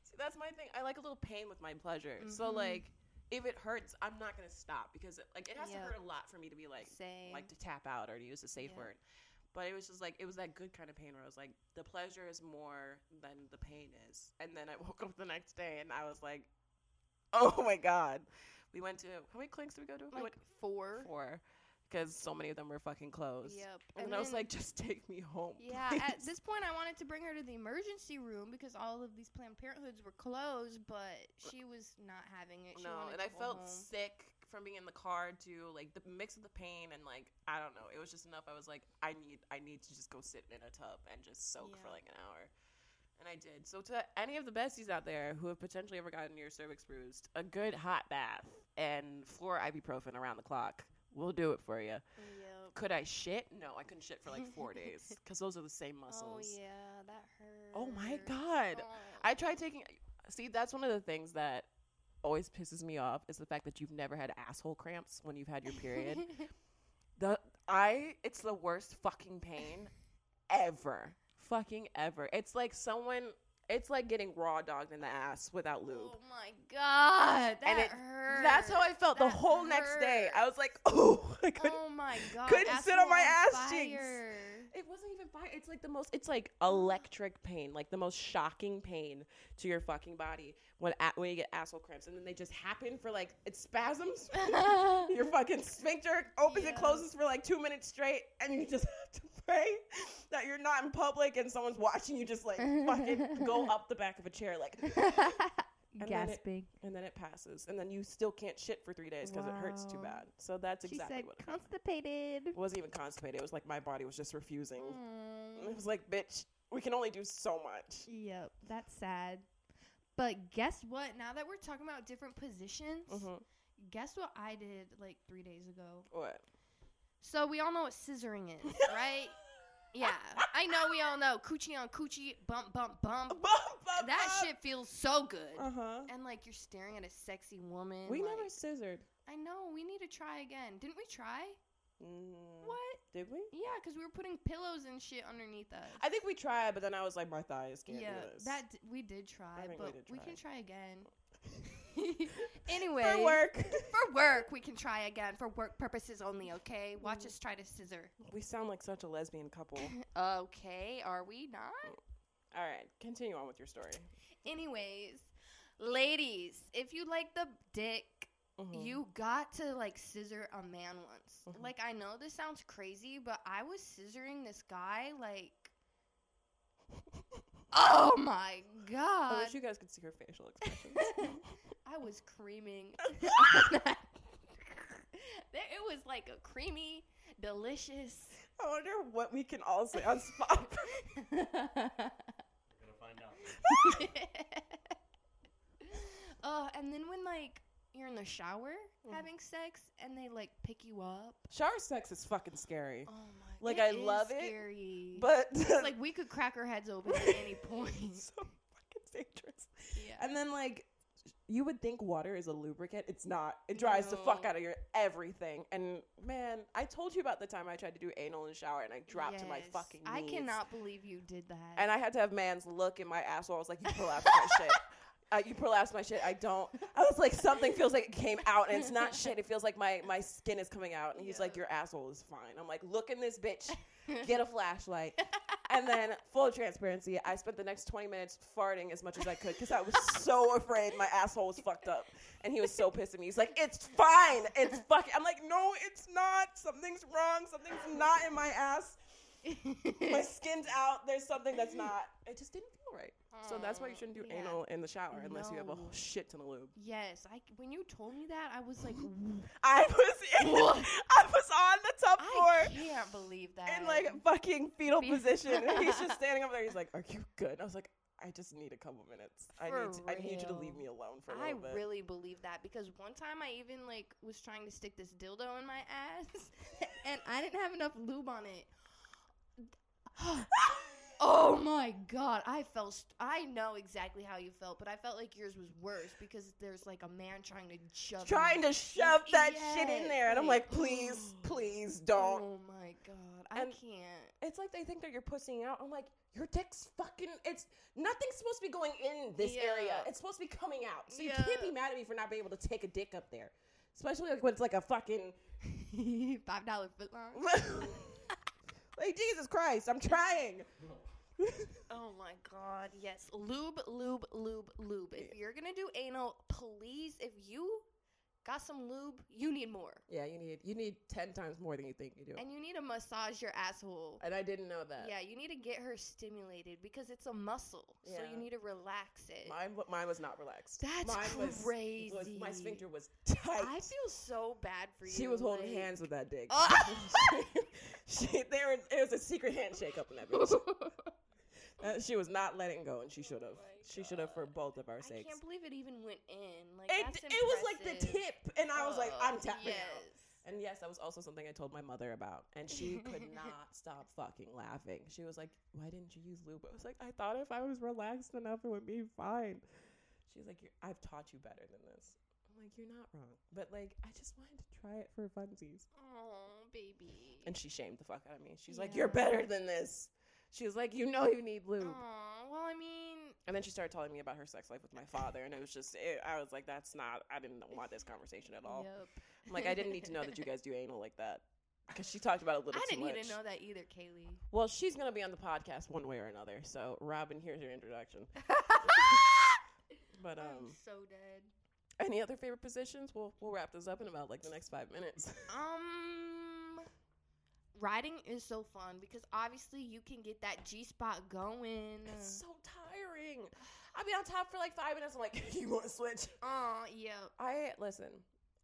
See, that's my thing. I like a little pain with my pleasure. So Mhm. like, if it hurts, I'm not gonna stop because it, like it has Yeah. to hurt a lot for me to be like Same. like to tap out or to use a safe Yeah. word. But it was just like it was that good kind of pain where I was like, the pleasure is more than the pain is. And then I woke up the next day and I was like, oh my god. We went to how many clinics did we go to? we like went four. four because so many of them were fucking closed. Yep. And, then I was like, just take me home. Yeah, at this point, I wanted to bring her to the emergency room because all of these Planned Parenthoods were closed, but she was not having it. She no, and to I felt home. sick from being in the car too. Like the mix of the pain and like I don't know, it was just enough. I was like, I need, I need to just go sit in a tub and just soak for like an hour, and I did. So to any of the besties out there who have potentially ever gotten your cervix bruised, a good hot bath and floor ibuprofen around the clock will do it for you. Yep. Could I shit? No, I couldn't shit for like four days because those are the same oh, muscles. Oh yeah, that hurt. Oh my god. Oh. I tried taking. See, that's one of the things that always pisses me off is the fact that you've never had asshole cramps when you've had your period. the I it's the worst fucking pain ever. Fucking ever. It's like someone it's like getting raw dogged in the ass without lube. Oh my god, that And it- hurt. That's how I felt the That whole next day. I was like, oh, I couldn't. oh my god, couldn't sit on my ass cheeks. It wasn't even fire. It's like the most. It's like electric pain, like the most shocking pain to your fucking body when a- when you get asshole cramps, and then they just happen for like it's spasms. your fucking sphincter opens and closes for like two minutes straight, and you just have to pray that you're not in public and someone's watching you just like fucking go up the back of a chair, like, then it- and then it passes, and then you still can't shit for three days because it hurts too bad. So that's She exactly said what constipated. It wasn't even constipated. It was like my body was just refusing. Mm. It was like, bitch, we can only do so much. Yep, that's sad. But guess what? Now that we're talking about different positions, hmm guess what I did like three days ago? What? So we all know what scissoring is, right? Yeah, I know we all know coochie on coochie, bump bump bump. That shit feels so good. Uh huh. And like you're staring at a sexy woman. We like- never scissored. I know. We need to try again. Didn't we try? Mm, What? Did we? Yeah, because we were putting pillows and shit underneath us. I think we tried, but then I was like, my thighs can't yeah, do this. that d- we did try, think we but did we, can try again. anyway, for work. for work, we can try again for work purposes only. Okay, watch Mm. us try to scissor. we sound like such a lesbian couple. Okay, are we not? All right, continue on with your story. Anyways, ladies, if you like the dick, Mhm. you got to like scissor a man once. Mhm. Like I know this sounds crazy, but I was scissoring this guy like Oh my god. I wish you guys could see her facial expressions. I was creaming. It was like a creamy, delicious. I wonder what we can all say on spot. Gonna find out. uh, and then when like you're in the shower Mhm. having sex and they like pick you up. Shower sex is fucking scary. Oh my! Like, it I is love it, scary. But It's like we could crack our heads open at any point. so fucking dangerous. yeah. And then like you would think water is a lubricant. It's not. It dries the fuck out of your everything. And man, I told you about the time I tried to do anal in the shower and I dropped to my fucking knees. I cannot believe you did that. And I had to have man's look in my asshole. I was like, you prolapsed my shit. Uh, you prolapsed my shit. I don't. I was like, something feels like it came out, and it's not shit. It feels like my my skin is coming out. And he's like, your asshole is fine. I'm like, look in this bitch. Get a flashlight. And then, full transparency, I spent the next 20 minutes farting as much as I could because I was so afraid my asshole was fucked up. And he was so pissed at me. He's like, it's fine. It's fucking. I'm like, no, it's not. Something's wrong. Something's not in my ass. My skin's out. There's something that's not. It just didn't right. So that's why you oh, shouldn't do Yeah. anal in the shower unless you have a No. whole shit ton of lube. Yes, I when you told me that, I was like, I was in? I was on the top I floor can't believe that. in like fucking fetal Fe- position, and he's just standing up there. He's like, "Are you good?" I was like, "I just need a couple minutes. I For need to, I need you to leave me alone for a I little bit." really believe that because one time I even like was trying to stick this dildo in my ass, and I didn't have enough lube on it. Oh, oh my god, I felt. St- I know exactly how you felt, but I felt like yours was worse because there's like a man trying to shove. Trying to shove that shit in there, and I'm like, "Please, oh please don't." Oh my god, I And- can't. It's like they think that you're pussying out. I'm like, your dick's fucking. It's nothing's supposed to be going in this area. It's supposed to be coming out. So you can't be mad at me for not being able to take a dick up there, especially like when it's like a fucking. Five dollar foot long. like Jesus Christ, I'm trying. Oh my god, yes. Lube, lube, lube, lube. If you're gonna do anal, please, if you got some lube, you need more. yeah, you need you need ten times more than you think you do. And you need to massage your asshole. And I didn't know that. Yeah, you need to get her stimulated because it's a muscle. So you need to relax it. Mine, mine was not relaxed. That's mine was, was crazy. my sphincter was tight. I feel so bad for you. she was holding like- hands with that dick. Oh. she, there was, it was a secret handshake up in that bitch. Uh, she was not letting go, and she should have. Oh she should have for both of our I sakes. I can't believe it even went in. Like It, it was like the tip, and I was like, Oh, I'm tapping yes. out. And yes, that was also something I told my mother about, and she could not stop fucking laughing. She was like, "Why didn't you use lube?" I was like, "I thought if I was relaxed enough, it would be fine." She's like, you're, I've taught you better than this. I'm like, you're not wrong. But like, I just wanted to try it for funsies. Oh, baby. And she shamed the fuck out of me. She's like, you're better than this. She was like, you know you need lube. Aw, well, I mean, And then she started telling me about her sex life with my father, and it was just, it, I was like, that's not, I didn't want this conversation at all. Yep. I'm like, I didn't need to know that you guys do anal like that. Because she talked about it a little I didn't much. need to know that either, Kaleigh. Well, she's going to be on the podcast one way or another. So, Robin, here's your introduction. But, I'm um, so dead. any other favorite positions? We'll, we'll wrap this up in about like the next five minutes. Um, riding is so fun because obviously you can get that G spot going. It's so tiring. I'll be on top for like five minutes. I'm like, you want to switch? Oh, yeah. I listen.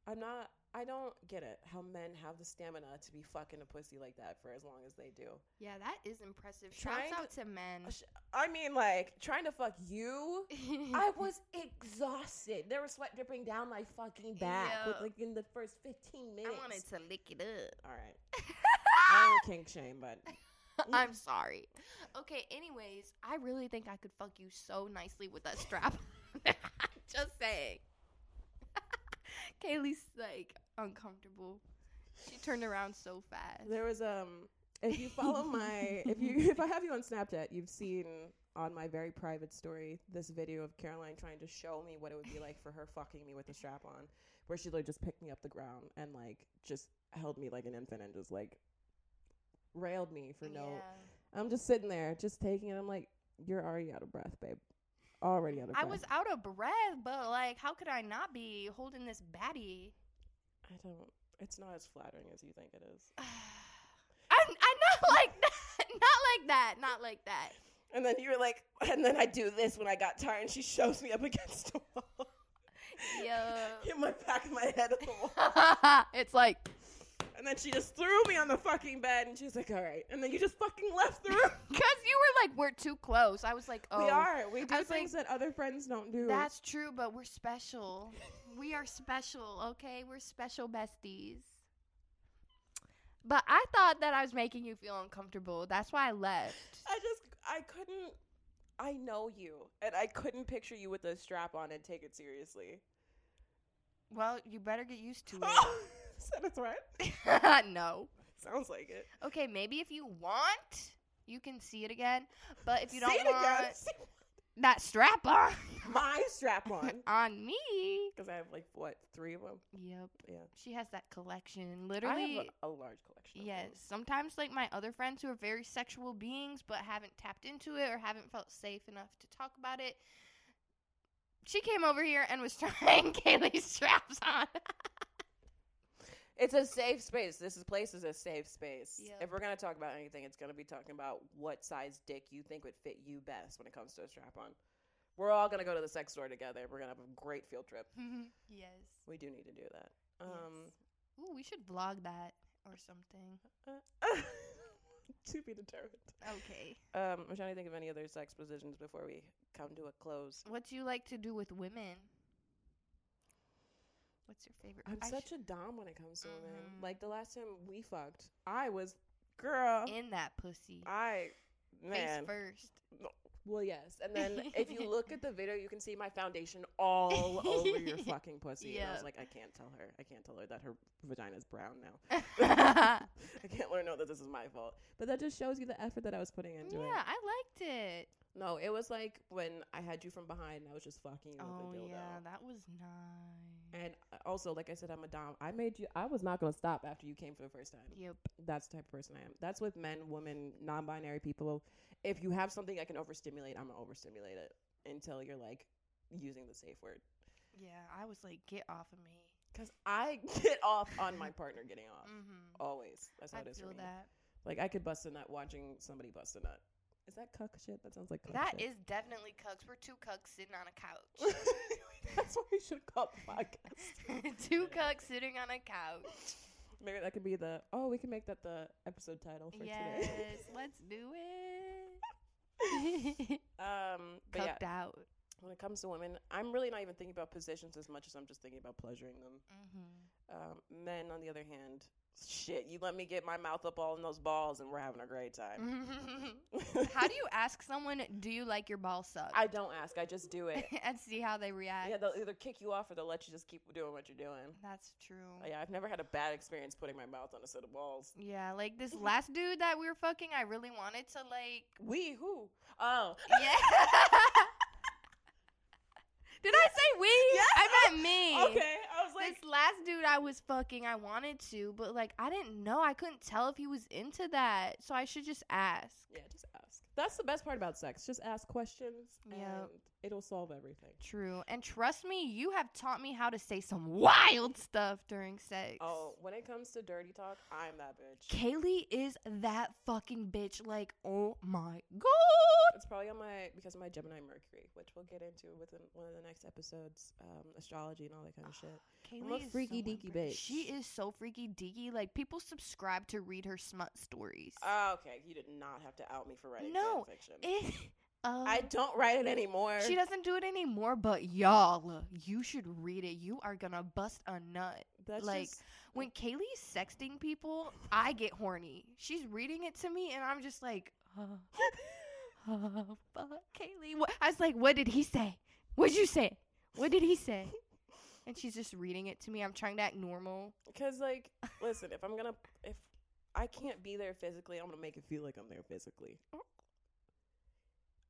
I'm not. I don't get it how men have the stamina to be fucking a pussy like that for as long as they do. Yeah, that is impressive. Trying Shouts out to men. Uh, I mean, like trying to fuck you. I was exhausted. There was sweat dripping down my fucking back. With, like in the first 15 minutes. I wanted to lick it up. All right. Don't kink shame, but I'm sorry. Okay, anyways, I really think I could fuck you so nicely with that strap. Just saying. Kaleigh's like uncomfortable. She turned around so fast. There was um if you follow my if you if I have you on Snapchat, you've seen on my very private story this video of Caroline trying to show me what it would be like for her fucking me with a strap on, where she like just picked me up the ground and like just held me like an infant and just like railed me for no. Yeah. I'm just sitting there, just taking it. I'm like, you're already out of breath, babe. Already out of I breath. was out of breath, but like, how could I not be holding this baddie? I don't. It's not as flattering as you think it is. I'm, I'm not like that. Not like that. Not like that. And then you were like, and then I do this when I got tired, and she shoves me up against the wall. Yeah. Hit my back of my head at the wall. it's like And then she just threw me on the fucking bed, and she was like, all right. And then you just fucking left the room. because you were like we're too close. I was like, oh, We are. We do things that other friends don't do. That's true, but we're special. we are special, okay? We're special besties. But I thought that I was making you feel uncomfortable. That's why I left. I just, I couldn't. I know you, and I couldn't picture you with a strap on and take it seriously. Well, you better get used to Is that a threat? no. Sounds like it. Okay, maybe if you want, you can see it again. But if you don't it want again. that strap on My strap on. on me. Because I have like what three of them. Yep. Yeah. She has that collection. I Literally have a, a large collection. Yes, sometimes like my other friends who are very sexual beings but haven't tapped into it or haven't felt safe enough to talk about it. She came over here and was trying Kaleigh's straps on. It's a safe space. This is place is a safe space. Yep. If we're gonna talk about anything, it's gonna be talking about what size dick you think would fit you best when it comes to a strap on. We're all gonna go to the sex store together. We're gonna have a great field trip. yes. We do need to do that. Um, Ooh, we should vlog that or something. uh, to be determined. Okay. Um, I'm trying to think of any other sex positions before we come to a close. What do you like to do with women? What's your favorite? I'm I such a dom when it comes to women. Mhm. Like the last time we fucked, I was girl. in that pussy. I man. Face first. Well, yes. And then if you look at the video, you can see my foundation all over your fucking pussy. And I was like, I can't tell her. I can't tell her that her vagina's brown now. I can't let her know that this is my fault. But that just shows you the effort that I was putting into yeah, it. Yeah, I liked it. No, it was like when I had you from behind and I was just fucking you Oh with a dildo. yeah, that was nice. And uh, also, like I said, I'm a dom. I made you. I was not going to stop after you came for the first time. Yep. That's the type of person I am. That's with men, women, non-binary people. If you have something I can overstimulate, I'm gonna overstimulate it until you're like using the safe word. Yeah, I was like, get off of me. Because I get off on my partner getting off. Mm-hmm. Always. That's how I it is feel for me. that. Like I could bust a nut watching somebody bust a nut. Is that cuck shit? That sounds like cuck That shit. is definitely cucks. We're two cucks sitting on a couch. That's what we should call the podcast. two cucks sitting on a couch. Maybe that could be the. Oh, we can make that the episode title for yes, today. let's do it. um, but yeah, out. when it comes to women, I'm really not even thinking about positions as much as I'm just thinking about pleasuring them. Mm-hmm. Um, men, on the other hand, shit, you let me get my mouth up all in those balls, and we're having a great time. Mm-hmm. How do you ask someone, "Do you like your ball suck?" I don't ask. I just do it. and see how they react. yeah, they'll either kick you off or they'll let you just keep doing what you're doing. That's true. Yeah, I've never had a bad experience putting my mouth on a set of balls. Yeah, like this last dude that we were fucking, I really wanted to like. We who? Oh, Yeah. Did I say we? Yes, I meant me. okay. I was like, This last dude I was fucking, I wanted to, but like I didn't know. I couldn't tell if he was into that, so I should just ask. yeah, just ask. That's the best part about sex. Just ask questions, and it'll solve everything. True. And trust me, you have taught me how to say some wild stuff during sex. Oh, when it comes to dirty talk, I'm that bitch. Kaleigh is that fucking bitch. Like, oh my god. It's probably on my because of my Gemini Mercury, which we'll get into within one of the next episodes, um, astrology and all that kind of shit. Kaleigh a is freaky so deaky bitch. She is so freaky deaky. Like people subscribe to read her smut stories. Oh, okay, you did not have to out me for writing No, fan fiction. it, um, I don't write it anymore. She doesn't do it anymore, but y'all, you should read it. You are gonna bust a nut. That's like, just, When Kaleigh's sexting people, I get horny. She's reading it to me, and I'm just like, oh, oh fuck, Kaleigh. I was like, what did he say? What'd you say? What did he say? And she's just reading it to me. I'm trying to act normal. because like, listen, if I'm gonna if I can't be there physically, I'm gonna make it feel like I'm there physically.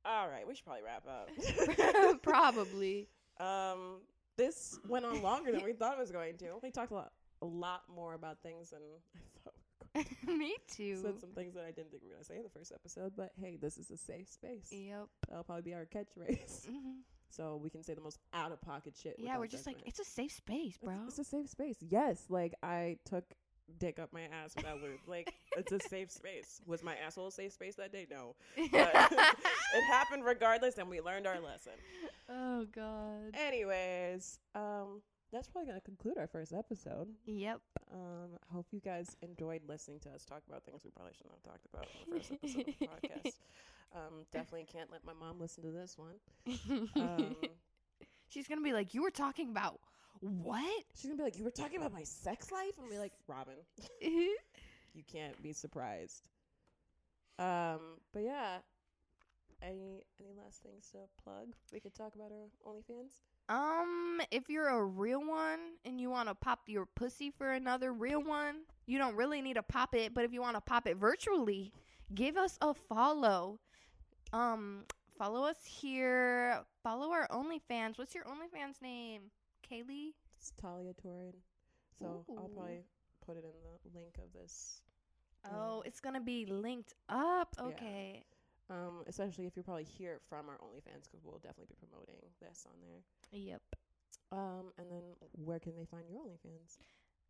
All right, we should probably wrap up. Probably. Um, this went on longer than we thought it was going to. We talked a lot, a lot more about things than I thought. we were going to. me too. Said some things that I didn't think we were gonna say in the first episode, but hey, this is a safe space. Yep. That'll probably be our catchphrase, Mhm. So we can say the most out of pocket shit. Yeah, we're just like, it's a safe space, bro. It's, it's a safe space. Yes, like I took dick up my ass without lube. Like it's a safe space. Was my asshole a safe space that day? No, but it happened regardless, and we learned our lesson. oh god. Anyways, um, that's probably gonna conclude our first episode. Yep. Um, I hope you guys enjoyed listening to us talk about things we probably shouldn't have talked about in the first episode of the podcast. Um, definitely can't let my mom listen to this one. Um, She's gonna be like, you were talking about what? she's gonna be like, "You were talking about my sex life," and be like, "Robin, you can't be surprised." Um, but yeah, any any last things to plug? We could talk about our OnlyFans. um, if you're a real one and you want to pop your pussy for another real one, you don't really need to pop it. But if you want to pop it virtually, give us a follow. Um, follow us here. Follow our OnlyFans. What's your OnlyFans name? Kaleigh. It's Talia Torin. So I'll probably put it in the link of this. Oh, it's gonna be linked up. Yeah. Um, especially if you're probably hear it from our OnlyFans, because we'll definitely be promoting this on there. Yep. Um, and then where can they find your OnlyFans?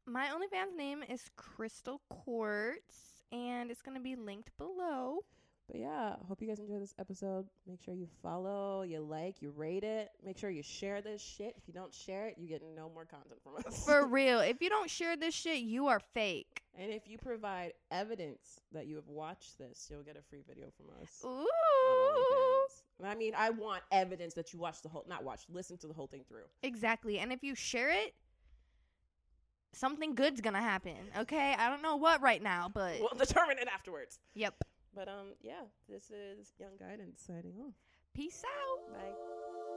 My OnlyFans name is Crystal Quartz, and it's gonna be linked below. But yeah, hope you guys enjoyed this episode. Make sure you follow, you like, you rate it. Make sure you share this shit. If you don't share it, you get no more content from us. For real, if you don't share this shit, you are fake. and if you provide evidence that you have watched this, you'll get a free video from us. Ooh. I mean, I want evidence that you watched the whole, not watched, listen to the whole thing through. Exactly. And if you share it, something good's gonna happen. Okay? I don't know what right now, but We'll determine it afterwards. yep. But um, yeah, this is Young Guidance signing off. Peace out. Bye.